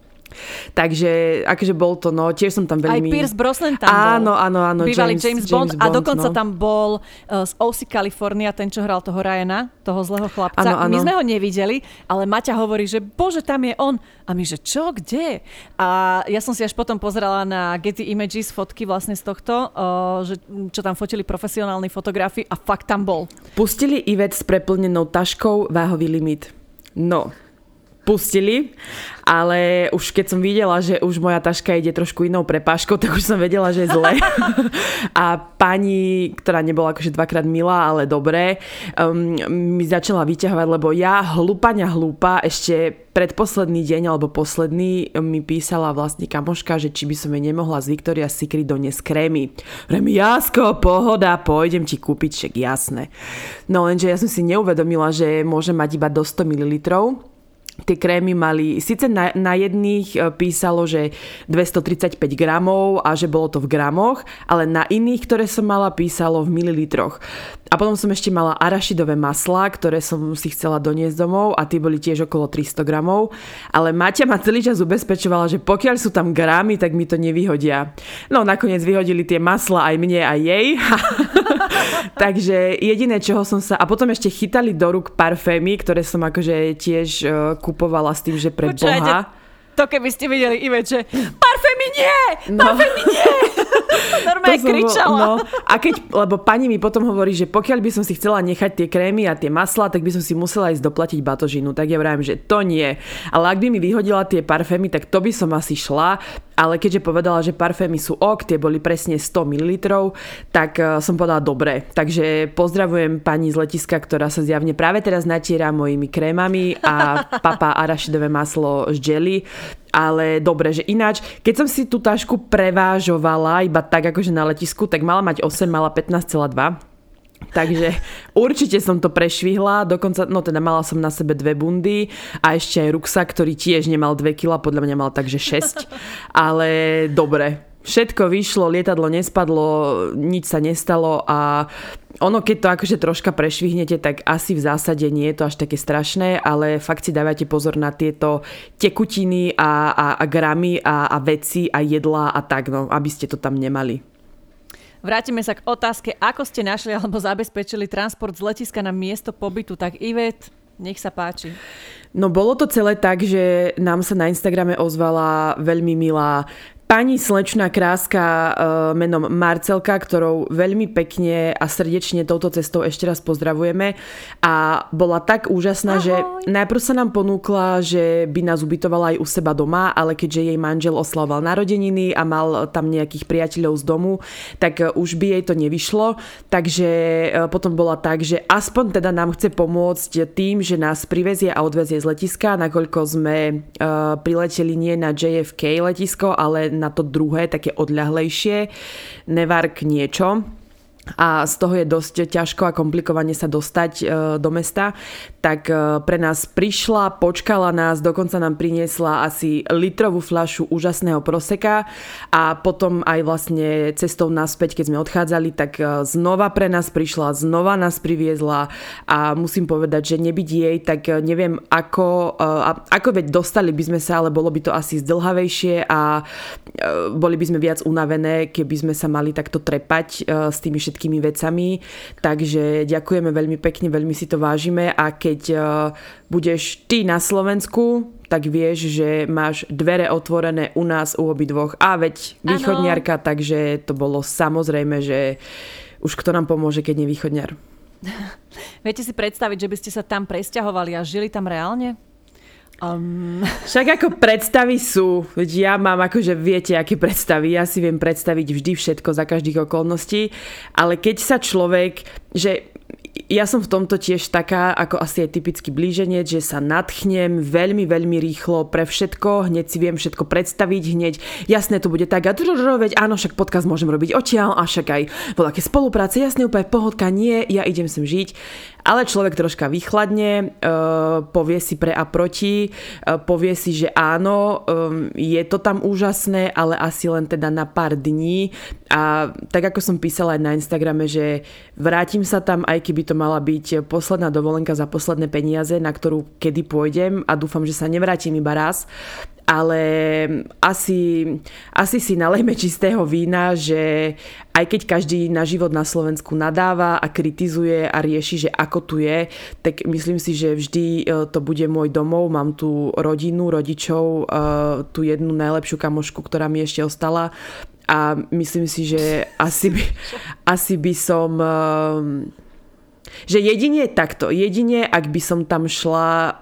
Takže akože bol to, no tiež som tam veľmi... Aj Pierce Brosnan tam áno, bol. Áno, áno, Bývalý James, James, Bond, James Bond. A dokonca no. tam bol uh, z OC California, ten, čo hral toho Ryana, toho zlého chlapca. Áno, áno. My sme ho nevideli, ale Maťa hovorí, že bože, tam je on. A my, že čo, kde? A ja som si až potom pozerala na Getty Images fotky vlastne z tohto, uh, že, čo tam fotili profesionálni fotografi a fakt tam bol. Pustili Ivet s preplnenou taškou váhový limit. No, pustili, ale už keď som videla, že už moja taška ide trošku inou prepáškou, tak už som vedela, že je zle. a pani, ktorá nebola akože dvakrát milá, ale dobré, um, mi začala vyťahovať, lebo ja hlúpaňa hlúpa ešte predposledný deň alebo posledný mi písala vlastne kamoška, že či by som jej nemohla z Victoria's Secret doniesť krémy. Vrem, jasko, pohoda, pôjdem ti kúpiť, však jasné. No lenže ja som si neuvedomila, že môže mať iba do 100 ml tie krémy mali, síce na, na jedných e, písalo, že 235 gramov a že bolo to v gramoch, ale na iných, ktoré som mala, písalo v mililitroch. A potom som ešte mala arašidové maslá, ktoré som si chcela doniesť domov a tie boli tiež okolo 300 gramov. Ale Maťa ma celý čas ubezpečovala, že pokiaľ sú tam gramy, tak mi to nevyhodia. No nakoniec vyhodili tie masla aj mne, aj jej. Takže jediné, čoho som sa... A potom ešte chytali do rúk parfémy, ktoré som akože tiež uh, kupovala s tým, že pre Počujete, Boha to keby ste videli Ive, že parfémy nie! No. Parfémy nie! Normálne kričala. No, a keď, lebo pani mi potom hovorí, že pokiaľ by som si chcela nechať tie krémy a tie masla, tak by som si musela ísť doplatiť batožinu. Tak ja vravím, že to nie. Ale ak by mi vyhodila tie parfémy, tak to by som asi šla ale keďže povedala, že parfémy sú ok, tie boli presne 100 ml, tak uh, som povedala dobre. Takže pozdravujem pani z letiska, ktorá sa zjavne práve teraz natiera mojimi krémami a papa arašidové maslo z jelly. Ale dobre, že ináč, keď som si tú tašku prevážovala iba tak akože na letisku, tak mala mať 8, mala 15,2 Takže určite som to prešvihla, dokonca, no teda mala som na sebe dve bundy a ešte aj ruksak, ktorý tiež nemal 2 kg, podľa mňa mal takže 6. Ale dobre, všetko vyšlo, lietadlo nespadlo, nič sa nestalo a ono, keď to akože troška prešvihnete, tak asi v zásade nie je to až také strašné, ale fakt si dávajte pozor na tieto tekutiny a, a, a gramy a, a veci a jedlá a tak, no, aby ste to tam nemali. Vrátime sa k otázke, ako ste našli alebo zabezpečili transport z letiska na miesto pobytu. Tak Ivet, nech sa páči. No bolo to celé tak, že nám sa na Instagrame ozvala veľmi milá Pani slečná kráska uh, menom Marcelka, ktorou veľmi pekne a srdečne touto cestou ešte raz pozdravujeme a bola tak úžasná, Ahoj. že najprv sa nám ponúkla, že by nás ubytovala aj u seba doma, ale keďže jej manžel oslavoval narodeniny a mal tam nejakých priateľov z domu, tak uh, už by jej to nevyšlo, takže uh, potom bola tak, že aspoň teda nám chce pomôcť tým, že nás privezie a odvezie z letiska, nakoľko sme prileteli nie na JFK letisko, ale na to druhé, také odľahlejšie, Nevark niečo a z toho je dosť ťažko a komplikovane sa dostať e, do mesta, tak e, pre nás prišla, počkala nás, dokonca nám priniesla asi litrovú fľašu úžasného proseka. A potom aj vlastne cestou naspäť, keď sme odchádzali, tak e, znova pre nás prišla, znova nás priviezla. A musím povedať, že nebyť jej, tak neviem ako, ako veď dostali by sme sa, ale bolo by to asi zdlhavejšie a boli by sme viac unavené, keby sme sa mali takto trepať s tými všetkými všetkými vecami. Takže ďakujeme veľmi pekne, veľmi si to vážime a keď uh, budeš ty na Slovensku, tak vieš, že máš dvere otvorené u nás, u obidvoch. A veď východniarka, ano. takže to bolo samozrejme, že už kto nám pomôže, keď nie východniar. Viete si predstaviť, že by ste sa tam presťahovali a žili tam reálne? Um... Však ako predstavy sú, veď ja mám akože viete, aké predstavy, ja si viem predstaviť vždy všetko za každých okolností, ale keď sa človek, že ja som v tomto tiež taká, ako asi je typický blíženec, že sa nadchnem veľmi, veľmi rýchlo pre všetko, hneď si viem všetko predstaviť, hneď jasné to bude tak a veď áno, však podcast môžem robiť odtiaľ a však aj voľaké spolupráce, jasne úplne pohodka, nie, ja idem sem žiť. Ale človek troška vychladne, uh, povie si pre a proti, uh, povie si, že áno, um, je to tam úžasné, ale asi len teda na pár dní. A tak ako som písala aj na Instagrame, že vrátim sa tam, aj keby to mala byť posledná dovolenka za posledné peniaze, na ktorú kedy pôjdem a dúfam, že sa nevrátim iba raz ale asi, asi si nalejme čistého vína, že aj keď každý na život na Slovensku nadáva a kritizuje a rieši, že ako tu je, tak myslím si, že vždy e, to bude môj domov. Mám tu rodinu, rodičov, e, tú jednu najlepšiu kamošku, ktorá mi ešte ostala a myslím si, že asi by, asi by som e, že jedine takto, jedine ak by som tam šla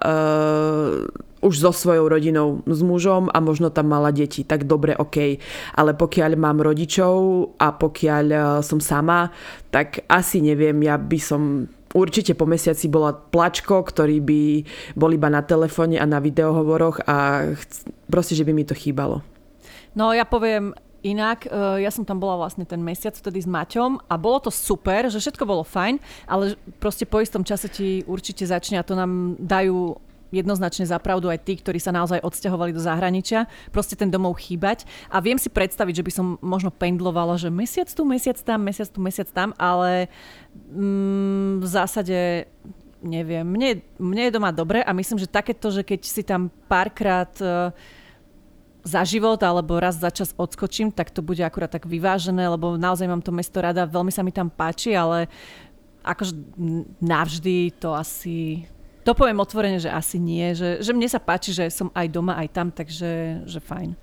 už so svojou rodinou, s mužom a možno tam mala deti, tak dobre, OK. Ale pokiaľ mám rodičov a pokiaľ e, som sama, tak asi neviem, ja by som určite po mesiaci bola plačko, ktorý by bol iba na telefóne a na videohovoroch a proste, že by mi to chýbalo. No ja poviem, Inak, e, ja som tam bola vlastne ten mesiac vtedy s Maťom a bolo to super, že všetko bolo fajn, ale proste po istom čase ti určite začne a to nám dajú jednoznačne zapravdu aj tí, ktorí sa naozaj odsťahovali do zahraničia, proste ten domov chýbať. A viem si predstaviť, že by som možno pendlovala, že mesiac tu, mesiac tam, mesiac tu, mesiac tam, ale mm, v zásade neviem, mne, mne je doma dobre a myslím, že takéto, že keď si tam párkrát uh, za život alebo raz za čas odskočím, tak to bude akurát tak vyvážené, lebo naozaj mám to mesto rada, veľmi sa mi tam páči, ale akože navždy to asi to poviem otvorene, že asi nie, že, že mne sa páči, že som aj doma, aj tam, takže že fajn.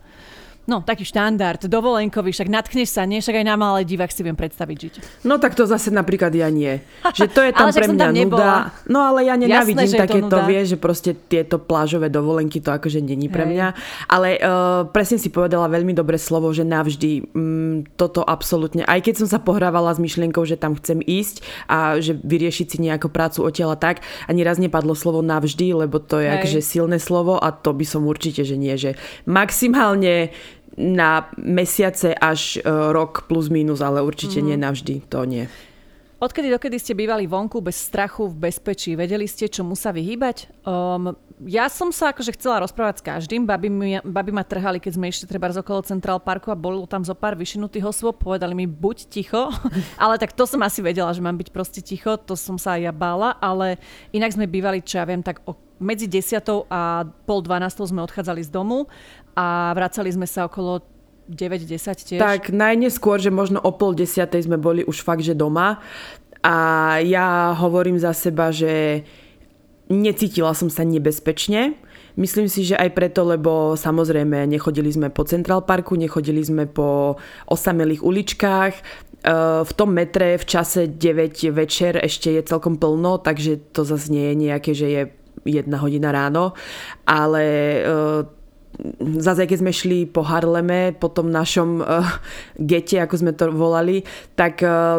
No, taký štandard, dovolenkový, však natkneš sa, nie? Však aj na malé divák si viem predstaviť žiť. No tak to zase napríklad ja nie. Že to je tam pre mňa tam nuda. No ale ja nenávidím Jasné, takéto, vie, že proste tieto plážové dovolenky to akože není pre mňa. Ale uh, presne si povedala veľmi dobré slovo, že navždy mm, toto absolútne, aj keď som sa pohrávala s myšlienkou, že tam chcem ísť a že vyriešiť si nejakú prácu tela tak, ani raz nepadlo slovo navždy, lebo to je akože silné slovo a to by som určite, že nie, že maximálne na mesiace až e, rok plus minus, ale určite mm. nie navždy, to nie. Odkedy dokedy ste bývali vonku bez strachu, v bezpečí? Vedeli ste, čomu sa vyhýbať? Um, ja som sa akože chcela rozprávať s každým. Babi, mi, babi ma trhali, keď sme išli treba z okolo Central Parku a bolo tam zo pár vyšinutých osôb. Povedali mi, buď ticho. ale tak to som asi vedela, že mám byť proste ticho. To som sa aj ja bála. Ale inak sme bývali, čo ja viem, tak o, medzi 10 a pol 12 sme odchádzali z domu a vracali sme sa okolo 9-10 tiež. Tak najneskôr, že možno o pol desiatej sme boli už fakt, že doma. A ja hovorím za seba, že necítila som sa nebezpečne. Myslím si, že aj preto, lebo samozrejme nechodili sme po Central Parku, nechodili sme po osamelých uličkách. E, v tom metre v čase 9 večer ešte je celkom plno, takže to zase nie je nejaké, že je jedna hodina ráno, ale e, zase keď sme šli po Harleme, po tom našom uh, gete, ako sme to volali, tak uh,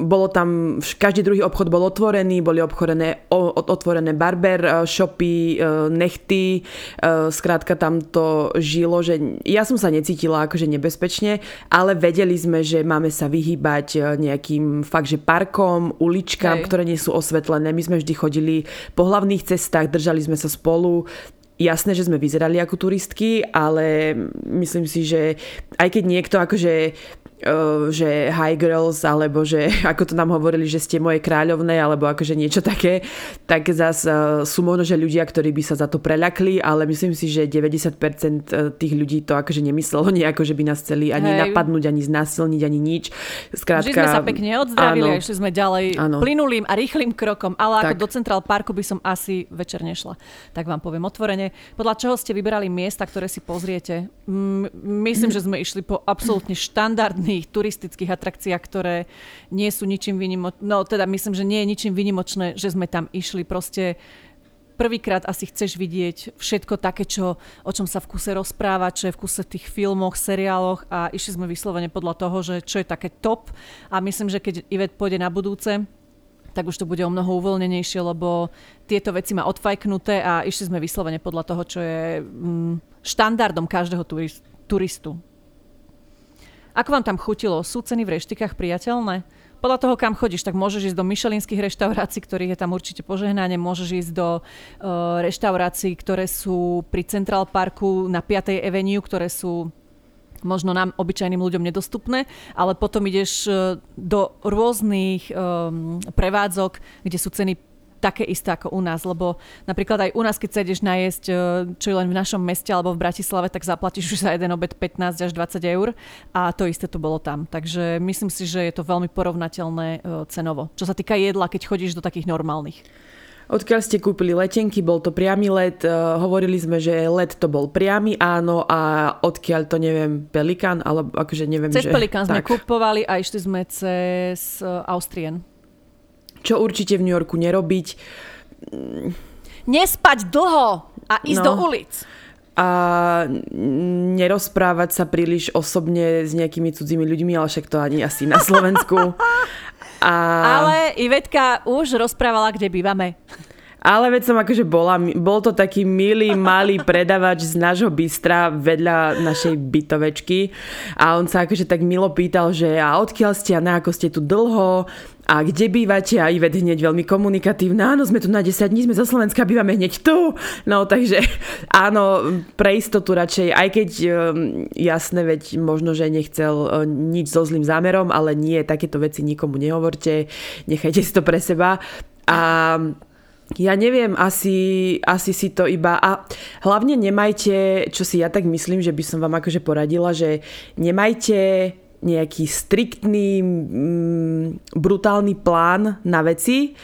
bolo tam, každý druhý obchod bol otvorený, boli obchodené, o, otvorené barber uh, shopy, uh, nechty, uh, skrátka tam to žilo, že ja som sa necítila akože nebezpečne, ale vedeli sme, že máme sa vyhýbať nejakým fakt, že parkom, uličkám, Hej. ktoré nie sú osvetlené. My sme vždy chodili po hlavných cestách, držali sme sa spolu, jasné, že sme vyzerali ako turistky, ale myslím si, že aj keď niekto akože že high girls, alebo že ako to nám hovorili, že ste moje kráľovné, alebo akože niečo také, tak zase sú možno, že ľudia, ktorí by sa za to preľakli, ale myslím si, že 90% e, tých ľudí to akože nemyslelo nejako, že by nás chceli ani Hej. napadnúť, ani znásilniť, ani nič. Skrátka, že sme sa pekne odzdravili áno, a išli sme ďalej áno. plynulým a rýchlým krokom, ale tak. ako do Central Parku by som asi večer nešla. Tak vám poviem otvorene. Podľa čoho ste vyberali miesta, ktoré si pozriete? myslím, že sme išli po absolútne štandardný rôznych turistických atrakciách, ktoré nie sú ničím výnimočné. No teda myslím, že nie je ničím výnimočné, že sme tam išli. Proste prvýkrát asi chceš vidieť všetko také, čo, o čom sa v kuse rozpráva, čo je v kuse v tých filmoch, seriáloch a išli sme vyslovene podľa toho, že čo je také top a myslím, že keď Ivet pôjde na budúce, tak už to bude o mnoho uvoľnenejšie, lebo tieto veci má odfajknuté a išli sme vyslovene podľa toho, čo je mm, štandardom každého turistu. Ako vám tam chutilo? Sú ceny v reštikách priateľné? Podľa toho, kam chodíš, tak môžeš ísť do myšelinských reštaurácií, ktorých je tam určite požehnanie, môžeš ísť do uh, reštaurácií, ktoré sú pri Central Parku na 5. Avenue, ktoré sú možno nám obyčajným ľuďom nedostupné, ale potom ideš e, do rôznych um, prevádzok, kde sú ceny také isté ako u nás, lebo napríklad aj u nás, keď sa ideš najesť, e, čo je len v našom meste alebo v Bratislave, tak zaplatíš už za jeden obed 15 až 20 eur a to isté to bolo tam. Takže myslím si, že je to veľmi porovnateľné e, cenovo. Čo sa týka jedla, keď chodíš do takých normálnych. Odkiaľ ste kúpili letenky, bol to priamy let, uh, hovorili sme, že let to bol priamy, áno, a odkiaľ to neviem, Pelikán, alebo akože neviem, cez že... Pelikán sme kúpovali a išli sme cez Austrien. Čo určite v New Yorku nerobiť. Nespať dlho a ísť no. do ulic a nerozprávať sa príliš osobne s nejakými cudzími ľuďmi, ale však to ani asi na Slovensku. A... Ale Ivetka už rozprávala, kde bývame. Ale veď som akože bola, bol to taký milý, malý predavač z nášho bystra vedľa našej bytovečky a on sa akože tak milo pýtal, že a odkiaľ ste a na ako ste tu dlho a kde bývate? A Ivet hneď veľmi komunikatívna. Áno, sme tu na 10 dní, sme zo Slovenska, bývame hneď tu. No takže áno, pre istotu radšej, aj keď um, jasné, veď možno, že nechcel uh, nič so zlým zámerom, ale nie, takéto veci nikomu nehovorte, nechajte si to pre seba. A ja neviem, asi, asi si to iba... A hlavne nemajte, čo si ja tak myslím, že by som vám akože poradila, že nemajte nejaký striktný, mm, brutálny plán na veci,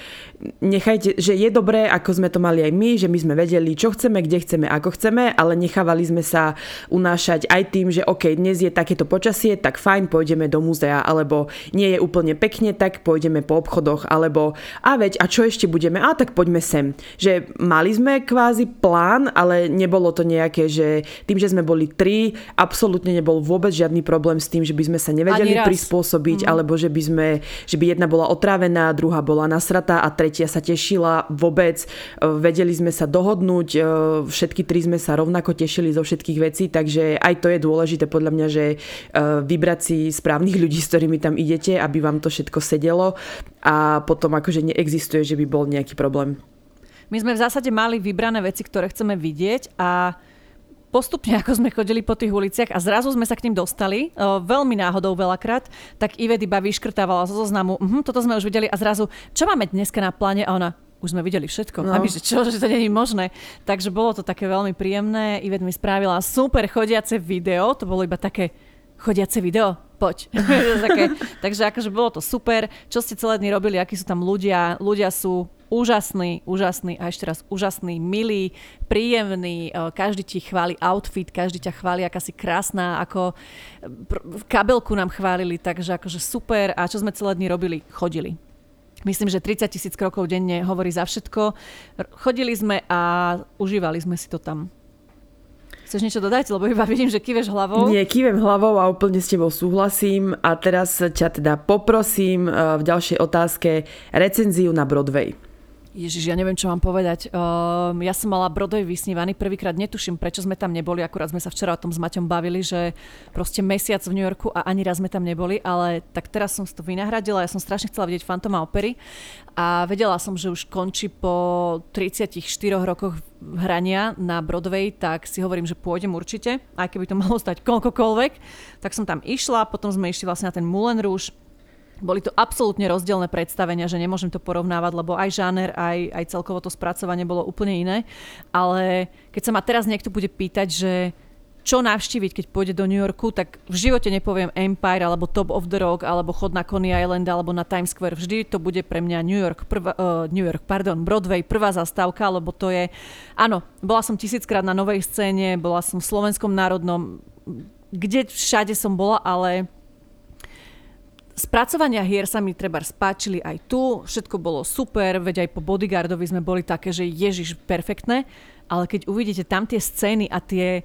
nechajte, že je dobré, ako sme to mali aj my, že my sme vedeli, čo chceme, kde chceme, ako chceme, ale nechávali sme sa unášať aj tým, že OK, dnes je takéto počasie, tak fajn, pôjdeme do múzea, alebo nie je úplne pekne, tak pôjdeme po obchodoch, alebo a veď, a čo ešte budeme, a tak poďme sem. Že mali sme kvázi plán, ale nebolo to nejaké, že tým, že sme boli tri, absolútne nebol vôbec žiadny problém s tým, že by sme sa nevedeli prispôsobiť, mm. alebo že by sme, že by jedna bola otrávená, druhá bola nasratá a tretia sa tešila vôbec. Vedeli sme sa dohodnúť, e, všetky tri sme sa rovnako tešili zo všetkých vecí, takže aj to je dôležité podľa mňa, že e, vybrať si správnych ľudí, s ktorými tam idete, aby vám to všetko sedelo a potom akože neexistuje, že by bol nejaký problém. My sme v zásade mali vybrané veci, ktoré chceme vidieť a postupne, ako sme chodili po tých uliciach a zrazu sme sa k ním dostali, veľmi náhodou veľakrát, tak Ivet iba vyškrtávala zo zoznamu, uh-huh, toto sme už videli a zrazu, čo máme dneska na pláne? A ona, už sme videli všetko. No. A my, že čo, že to je možné. Takže bolo to také veľmi príjemné. Ivet mi spravila super chodiace video, to bolo iba také chodiace video, poď. také, takže akože bolo to super. Čo ste celé dny robili, akí sú tam ľudia. Ľudia sú úžasný, úžasný a ešte raz úžasný, milý, príjemný, e, každý ti chváli outfit, každý ťa chváli, aká si krásna, ako v kabelku nám chválili, takže akože super a čo sme celé dny robili, chodili. Myslím, že 30 tisíc krokov denne hovorí za všetko. Chodili sme a užívali sme si to tam. Chceš niečo dodať? Lebo iba vidím, že kýveš hlavou. Nie, kývem hlavou a úplne s tebou súhlasím. A teraz ťa teda poprosím e, v ďalšej otázke recenziu na Broadway. Ježiš, ja neviem, čo mám povedať. Um, ja som mala Broadway vysnívaný. Prvýkrát netuším, prečo sme tam neboli. Akurát sme sa včera o tom s Maťom bavili, že proste mesiac v New Yorku a ani raz sme tam neboli. Ale tak teraz som si to vynahradila. Ja som strašne chcela vidieť Fantoma opery. A vedela som, že už končí po 34 rokoch hrania na Broadway, tak si hovorím, že pôjdem určite. Aj keby to malo stať koľkokoľvek. Tak som tam išla. Potom sme išli vlastne na ten Moulin Rouge boli to absolútne rozdielne predstavenia, že nemôžem to porovnávať, lebo aj žáner, aj, aj celkovo to spracovanie bolo úplne iné. Ale keď sa ma teraz niekto bude pýtať, že čo navštíviť, keď pôjde do New Yorku, tak v živote nepoviem Empire, alebo Top of the Rock, alebo chod na Coney Island, alebo na Times Square. Vždy to bude pre mňa New York, prvá, uh, New York, pardon, Broadway, prvá zastávka, lebo to je... Áno, bola som tisíckrát na novej scéne, bola som v Slovenskom národnom, kde všade som bola, ale spracovania hier sa mi treba spáčili aj tu, všetko bolo super, veď aj po Bodyguardovi sme boli také, že ježiš, perfektné, ale keď uvidíte tam tie scény a tie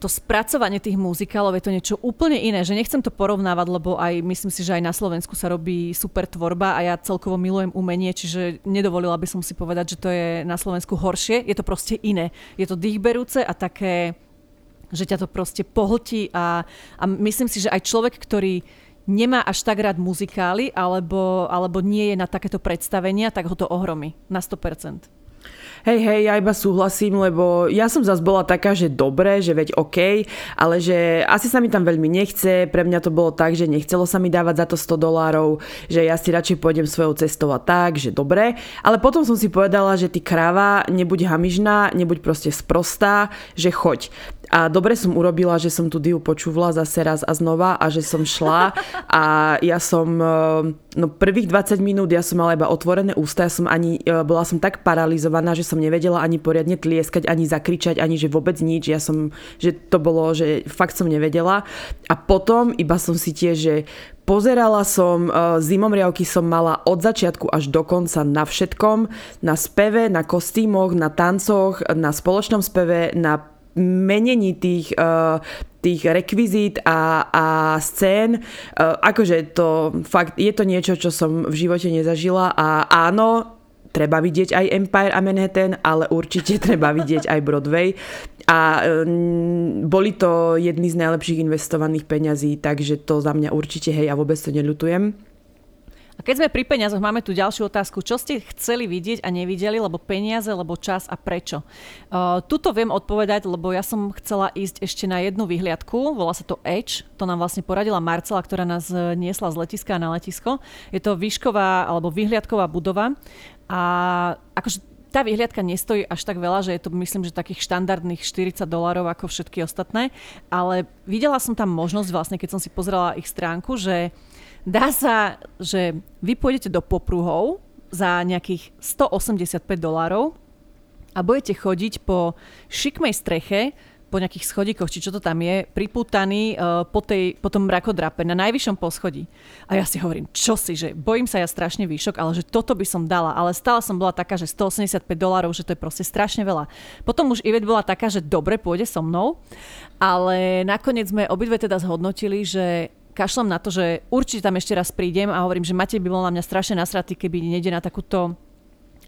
to spracovanie tých muzikálov je to niečo úplne iné, že nechcem to porovnávať, lebo aj myslím si, že aj na Slovensku sa robí super tvorba a ja celkovo milujem umenie, čiže nedovolila by som si povedať, že to je na Slovensku horšie. Je to proste iné. Je to dýchberúce a také, že ťa to proste pohltí a, a myslím si, že aj človek, ktorý nemá až tak rád muzikály alebo, alebo nie je na takéto predstavenia, tak ho to ohromí na 100% hej, hej, ja iba súhlasím, lebo ja som zase bola taká, že dobre, že veď OK, ale že asi sa mi tam veľmi nechce, pre mňa to bolo tak, že nechcelo sa mi dávať za to 100 dolárov, že ja si radšej pôjdem svojou cestou a tak, že dobre, ale potom som si povedala, že ty kráva, nebuď hamižná, nebuď proste sprostá, že choď. A dobre som urobila, že som tú diu počúvala zase raz a znova a že som šla. A ja som, eh, no prvých 20 minút ja som mala iba otvorené ústa, ja som ani, eh, bola som tak paralizovaná, že som nevedela ani poriadne tlieskať, ani zakričať, ani že vôbec nič, ja som, že to bolo, že fakt som nevedela. A potom iba som si tiež, že Pozerala som, uh, zimomriavky som mala od začiatku až do konca na všetkom, na speve, na kostýmoch, na tancoch, na spoločnom speve, na menení tých, uh, tých rekvizít a, a scén. Uh, akože to fakt, je to niečo, čo som v živote nezažila a áno, treba vidieť aj Empire a Manhattan, ale určite treba vidieť aj Broadway. A um, boli to jedny z najlepších investovaných peňazí, takže to za mňa určite hej a vôbec to neľutujem. A keď sme pri peniazoch, máme tu ďalšiu otázku. Čo ste chceli vidieť a nevideli, lebo peniaze, lebo čas a prečo? Uh, tuto viem odpovedať, lebo ja som chcela ísť ešte na jednu vyhliadku, volá sa to Edge, to nám vlastne poradila Marcela, ktorá nás e, niesla z letiska na letisko. Je to výšková alebo vyhliadková budova a akože tá vyhliadka nestojí až tak veľa, že je to myslím, že takých štandardných 40 dolárov ako všetky ostatné, ale videla som tam možnosť vlastne, keď som si pozrela ich stránku, že Dá sa, že vy pôjdete do popruhov za nejakých 185 dolárov a budete chodiť po šikmej streche, po nejakých schodíkoch, či čo to tam je, pripútaný uh, po, tej, po tom mrakodrape na najvyššom poschodí. A ja si hovorím, čo si, že bojím sa ja strašne výšok, ale že toto by som dala. Ale stále som bola taká, že 185 dolárov, že to je proste strašne veľa. Potom už Ivet bola taká, že dobre, pôjde so mnou, ale nakoniec sme obidve teda zhodnotili, že kašlem na to, že určite tam ešte raz prídem a hovorím, že Matej by bol na mňa strašne nasratý, keby nejde na takúto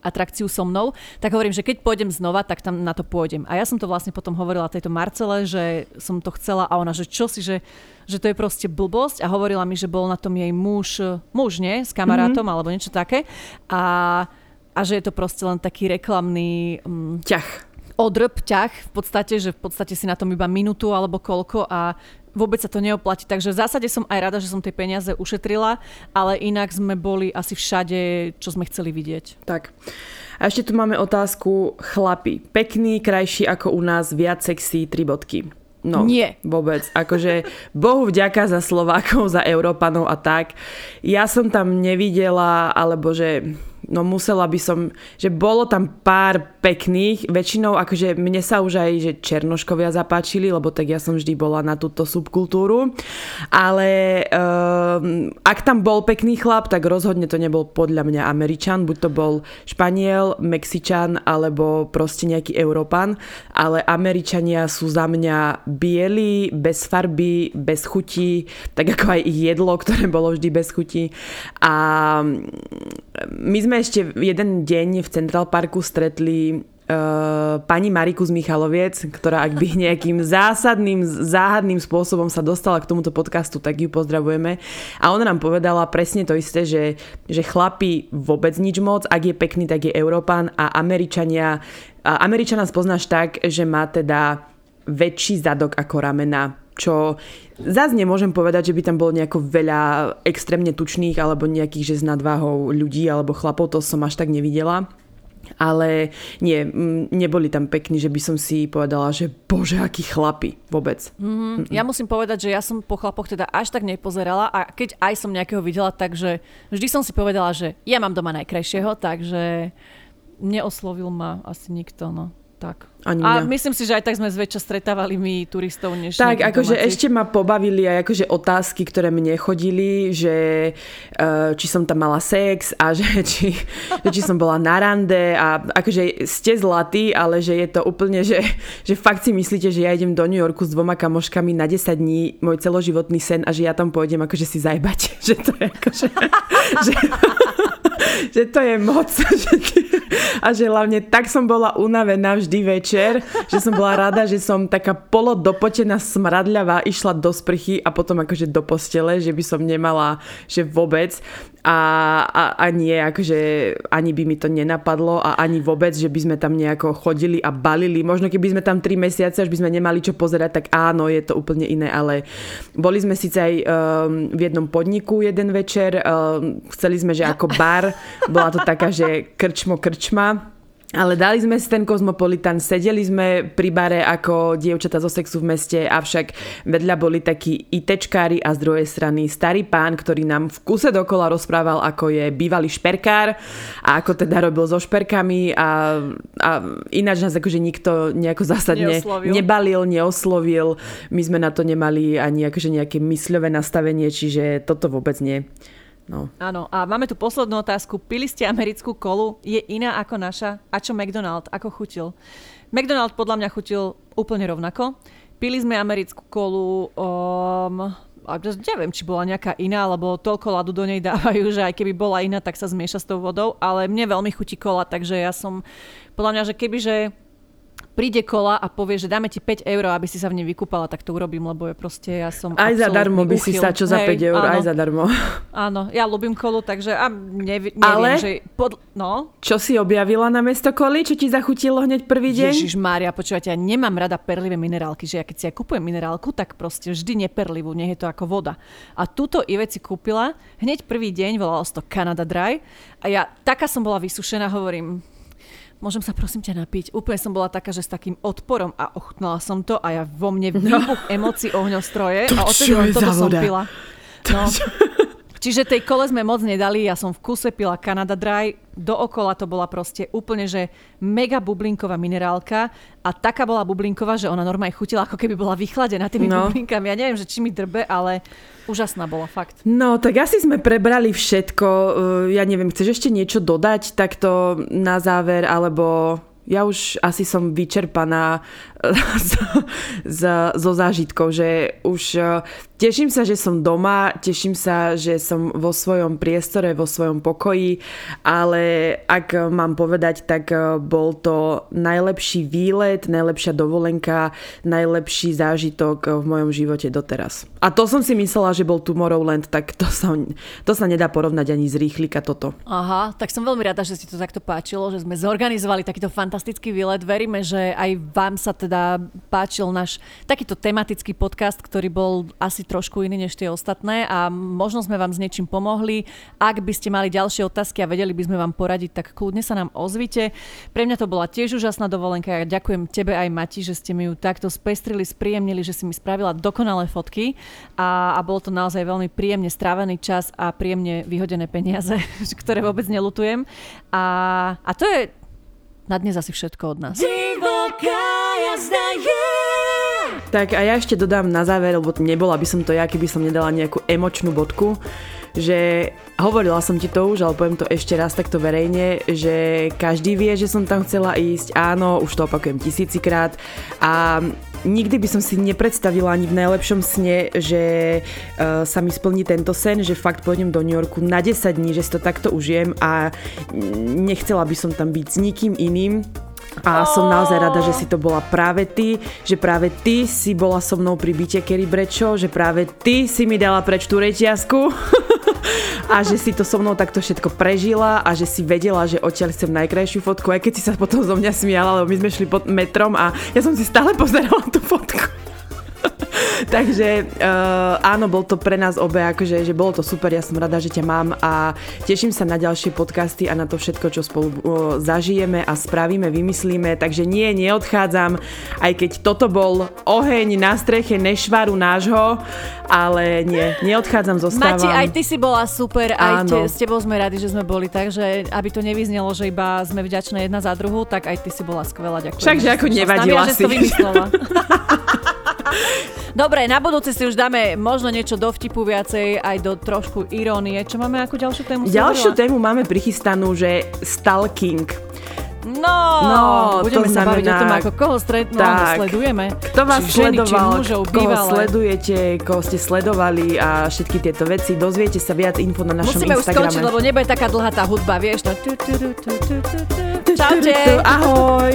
atrakciu so mnou, tak hovorím, že keď pôjdem znova, tak tam na to pôjdem. A ja som to vlastne potom hovorila tejto Marcele, že som to chcela a ona, že čo si, že, že to je proste blbosť a hovorila mi, že bol na tom jej muž, muž, nie? S kamarátom mm-hmm. alebo niečo také. A, a že je to proste len taký reklamný... Um, ťah odrb ťah v podstate, že v podstate si na tom iba minútu alebo koľko a vôbec sa to neoplatí. Takže v zásade som aj rada, že som tie peniaze ušetrila, ale inak sme boli asi všade, čo sme chceli vidieť. Tak. A ešte tu máme otázku chlapi. Pekný, krajší ako u nás, viac sexy, tri bodky. No, Nie. Vôbec. Akože Bohu vďaka za Slovákov, za Európanov a tak. Ja som tam nevidela, alebo že no musela by som, že bolo tam pár pekných, väčšinou akože mne sa už aj že černoškovia zapáčili, lebo tak ja som vždy bola na túto subkultúru, ale um, ak tam bol pekný chlap, tak rozhodne to nebol podľa mňa Američan, buď to bol Španiel, Mexičan alebo proste nejaký Európan, ale Američania sú za mňa bieli, bez farby, bez chuti, tak ako aj jedlo, ktoré bolo vždy bez chuti. A my sme ešte jeden deň v Central Parku stretli Uh, pani Mariku z Michaloviec, ktorá ak by nejakým zásadným, záhadným spôsobom sa dostala k tomuto podcastu, tak ju pozdravujeme. A ona nám povedala presne to isté, že, že chlapi vôbec nič moc, ak je pekný, tak je Európan a Američania, a Američana spoznáš tak, že má teda väčší zadok ako ramena čo zase nemôžem povedať, že by tam bolo nejako veľa extrémne tučných alebo nejakých, že s nadváhou ľudí alebo chlapov, to som až tak nevidela. Ale nie, neboli tam pekní, že by som si povedala, že bože, akí chlapi, vôbec. Mm-hmm. Ja musím povedať, že ja som po chlapoch teda až tak nepozerala a keď aj som nejakého videla, takže vždy som si povedala, že ja mám doma najkrajšieho, takže neoslovil ma asi nikto, no. Tak. Ani A mňa. myslím si, že aj tak sme zväčša stretávali my turistov, než Tak, akože ešte ma pobavili aj akože otázky, ktoré mne chodili, že uh, či som tam mala sex a že či, že či som bola na rande a akože ste zlatí, ale že je to úplne, že, že fakt si myslíte, že ja idem do New Yorku s dvoma kamoškami na 10 dní, môj celoživotný sen a že ja tam pôjdem akože si zajbať. Že to je akože... že, že to je moc. Že, a že hlavne tak som bola unavená vždy večer, že som bola rada, že som taká polodopotená smradľavá išla do sprchy a potom akože do postele, že by som nemala, že vôbec. A, a, a nie, akože ani by mi to nenapadlo a ani vôbec, že by sme tam nejako chodili a balili. Možno keby sme tam 3 mesiace, až by sme nemali čo pozerať, tak áno, je to úplne iné, ale boli sme síce aj um, v jednom podniku jeden večer, um, chceli sme, že ako bar, bola to taká, že krčmo krčma, ale dali sme si ten kozmopolitan, sedeli sme pri bare ako dievčata zo sexu v meste, avšak vedľa boli takí ITčkári a z druhej strany starý pán, ktorý nám v kuse dokola rozprával, ako je bývalý šperkár a ako teda robil so šperkami a, a ináč nás akože nikto nejako zásadne Neoslovil. nebalil, neoslovil. My sme na to nemali ani akože nejaké mysľové nastavenie, čiže toto vôbec nie. No. Áno, a máme tu poslednú otázku. Pili ste americkú kolu? Je iná ako naša? A čo McDonald? Ako chutil? McDonald podľa mňa chutil úplne rovnako. Pili sme americkú kolu... Um, a neviem, či bola nejaká iná, lebo toľko ľadu do nej dávajú, že aj keby bola iná, tak sa zmieša s tou vodou, ale mne veľmi chutí kola, takže ja som, podľa mňa, že keby, že príde kola a povie, že dáme ti 5 eur, aby si sa v nej vykúpala, tak to urobím, lebo je proste, ja som Aj zadarmo by si sa, čo za 5 eur, áno, aj zadarmo. Áno, ja ľúbim kolu, takže a nevi, neviem, Ale- že... Pod, no, Čo si objavila na mesto koli? Čo ti zachutilo hneď prvý deň? Ježiš Mária, počúvate, ja nemám rada perlivé minerálky, že ja keď si ja kupujem minerálku, tak proste vždy neperlivú, nech je to ako voda. A túto Ive si kúpila, hneď prvý deň, volalo sa to Canada Dry a ja taká som bola vysušená, hovorím, môžem sa prosím ťa napiť. Úplne som bola taká, že s takým odporom a ochutnala som to a ja vo mne výbuch emócií ohňostroje To a odtedy toto som voda? pila. No. Čiže tej kole sme moc nedali, ja som v kuse pila Canada Dry, dookola to bola proste úplne, že mega bublinková minerálka a taká bola bublinková, že ona normálne chutila, ako keby bola vychladená tými No. bublinkami. Ja neviem, že či mi drbe, ale úžasná bola, fakt. No, tak asi sme prebrali všetko. Uh, Ja neviem, chceš ešte niečo dodať takto na záver, alebo ja už asi som vyčerpaná eh, z, z, zo zážitkov, že už eh, teším sa, že som doma, teším sa, že som vo svojom priestore, vo svojom pokoji, ale ak mám povedať, tak eh, bol to najlepší výlet, najlepšia dovolenka, najlepší zážitok eh, v mojom živote doteraz. A to som si myslela, že bol Tomorrowland, tak to sa, to sa nedá porovnať ani z rýchlika toto. Aha, tak som veľmi rada, že si to takto páčilo, že sme zorganizovali takýto fantastický výlet. Veríme, že aj vám sa teda páčil náš takýto tematický podcast, ktorý bol asi trošku iný než tie ostatné a možno sme vám s niečím pomohli. Ak by ste mali ďalšie otázky a vedeli by sme vám poradiť, tak kľudne sa nám ozvite. Pre mňa to bola tiež úžasná dovolenka. Ja ďakujem tebe aj Mati, že ste mi ju takto spestrili, spríjemnili, že si mi spravila dokonalé fotky a, a bol to naozaj veľmi príjemne strávený čas a príjemne vyhodené peniaze, ktoré vôbec nelutujem. A, a to je na dnes asi všetko od nás. Tak a ja ešte dodám na záver, lebo nebola by som to ja, keby som nedala nejakú emočnú bodku, že hovorila som ti to už, ale poviem to ešte raz takto verejne, že každý vie, že som tam chcela ísť, áno, už to opakujem tisícikrát. A nikdy by som si nepredstavila ani v najlepšom sne, že uh, sa mi splní tento sen, že fakt pôjdem do New Yorku na 10 dní, že si to takto užijem a nechcela by som tam byť s nikým iným, a som naozaj rada, že si to bola práve ty, že práve ty si bola so mnou pri byte Kerry Brečo, že práve ty si mi dala preč tú reťazku a že si to so mnou takto všetko prežila a že si vedela, že odtiaľ chcem najkrajšiu fotku, aj keď si sa potom zo mňa smiala, lebo my sme šli pod metrom a ja som si stále pozerala tú fotku. Takže uh, áno, bol to pre nás obe, akože, že bolo to super, ja som rada, že ťa mám a teším sa na ďalšie podcasty a na to všetko, čo spolu uh, zažijeme a spravíme, vymyslíme. Takže nie, neodchádzam, aj keď toto bol oheň na streche nešvaru nášho, ale nie, neodchádzam, zostávam. Mati, aj ty si bola super, aj te, s tebou sme radi, že sme boli, takže aby to nevyznelo, že iba sme vďačné jedna za druhú, tak aj ty si bola skvelá, ďakujem. Však, že ako nevadila si. Dobre, na budúce si už dáme možno niečo do vtipu viacej, aj do trošku irónie. Čo máme ako ďalšiu tému? Ďalšiu tému máme prichystanú, že stalking. No, no budeme sa baviť o tom, ako koho stred, no, tak, sledujeme. Kto vás či ženy, sledoval, či mužov, koho bývalé. sledujete, koho ste sledovali a všetky tieto veci. Dozviete sa viac info na našom Musíme Instagrame. Musíme už skončiť, lebo nebude taká dlhá tá hudba, vieš. No. Čaute. Ahoj.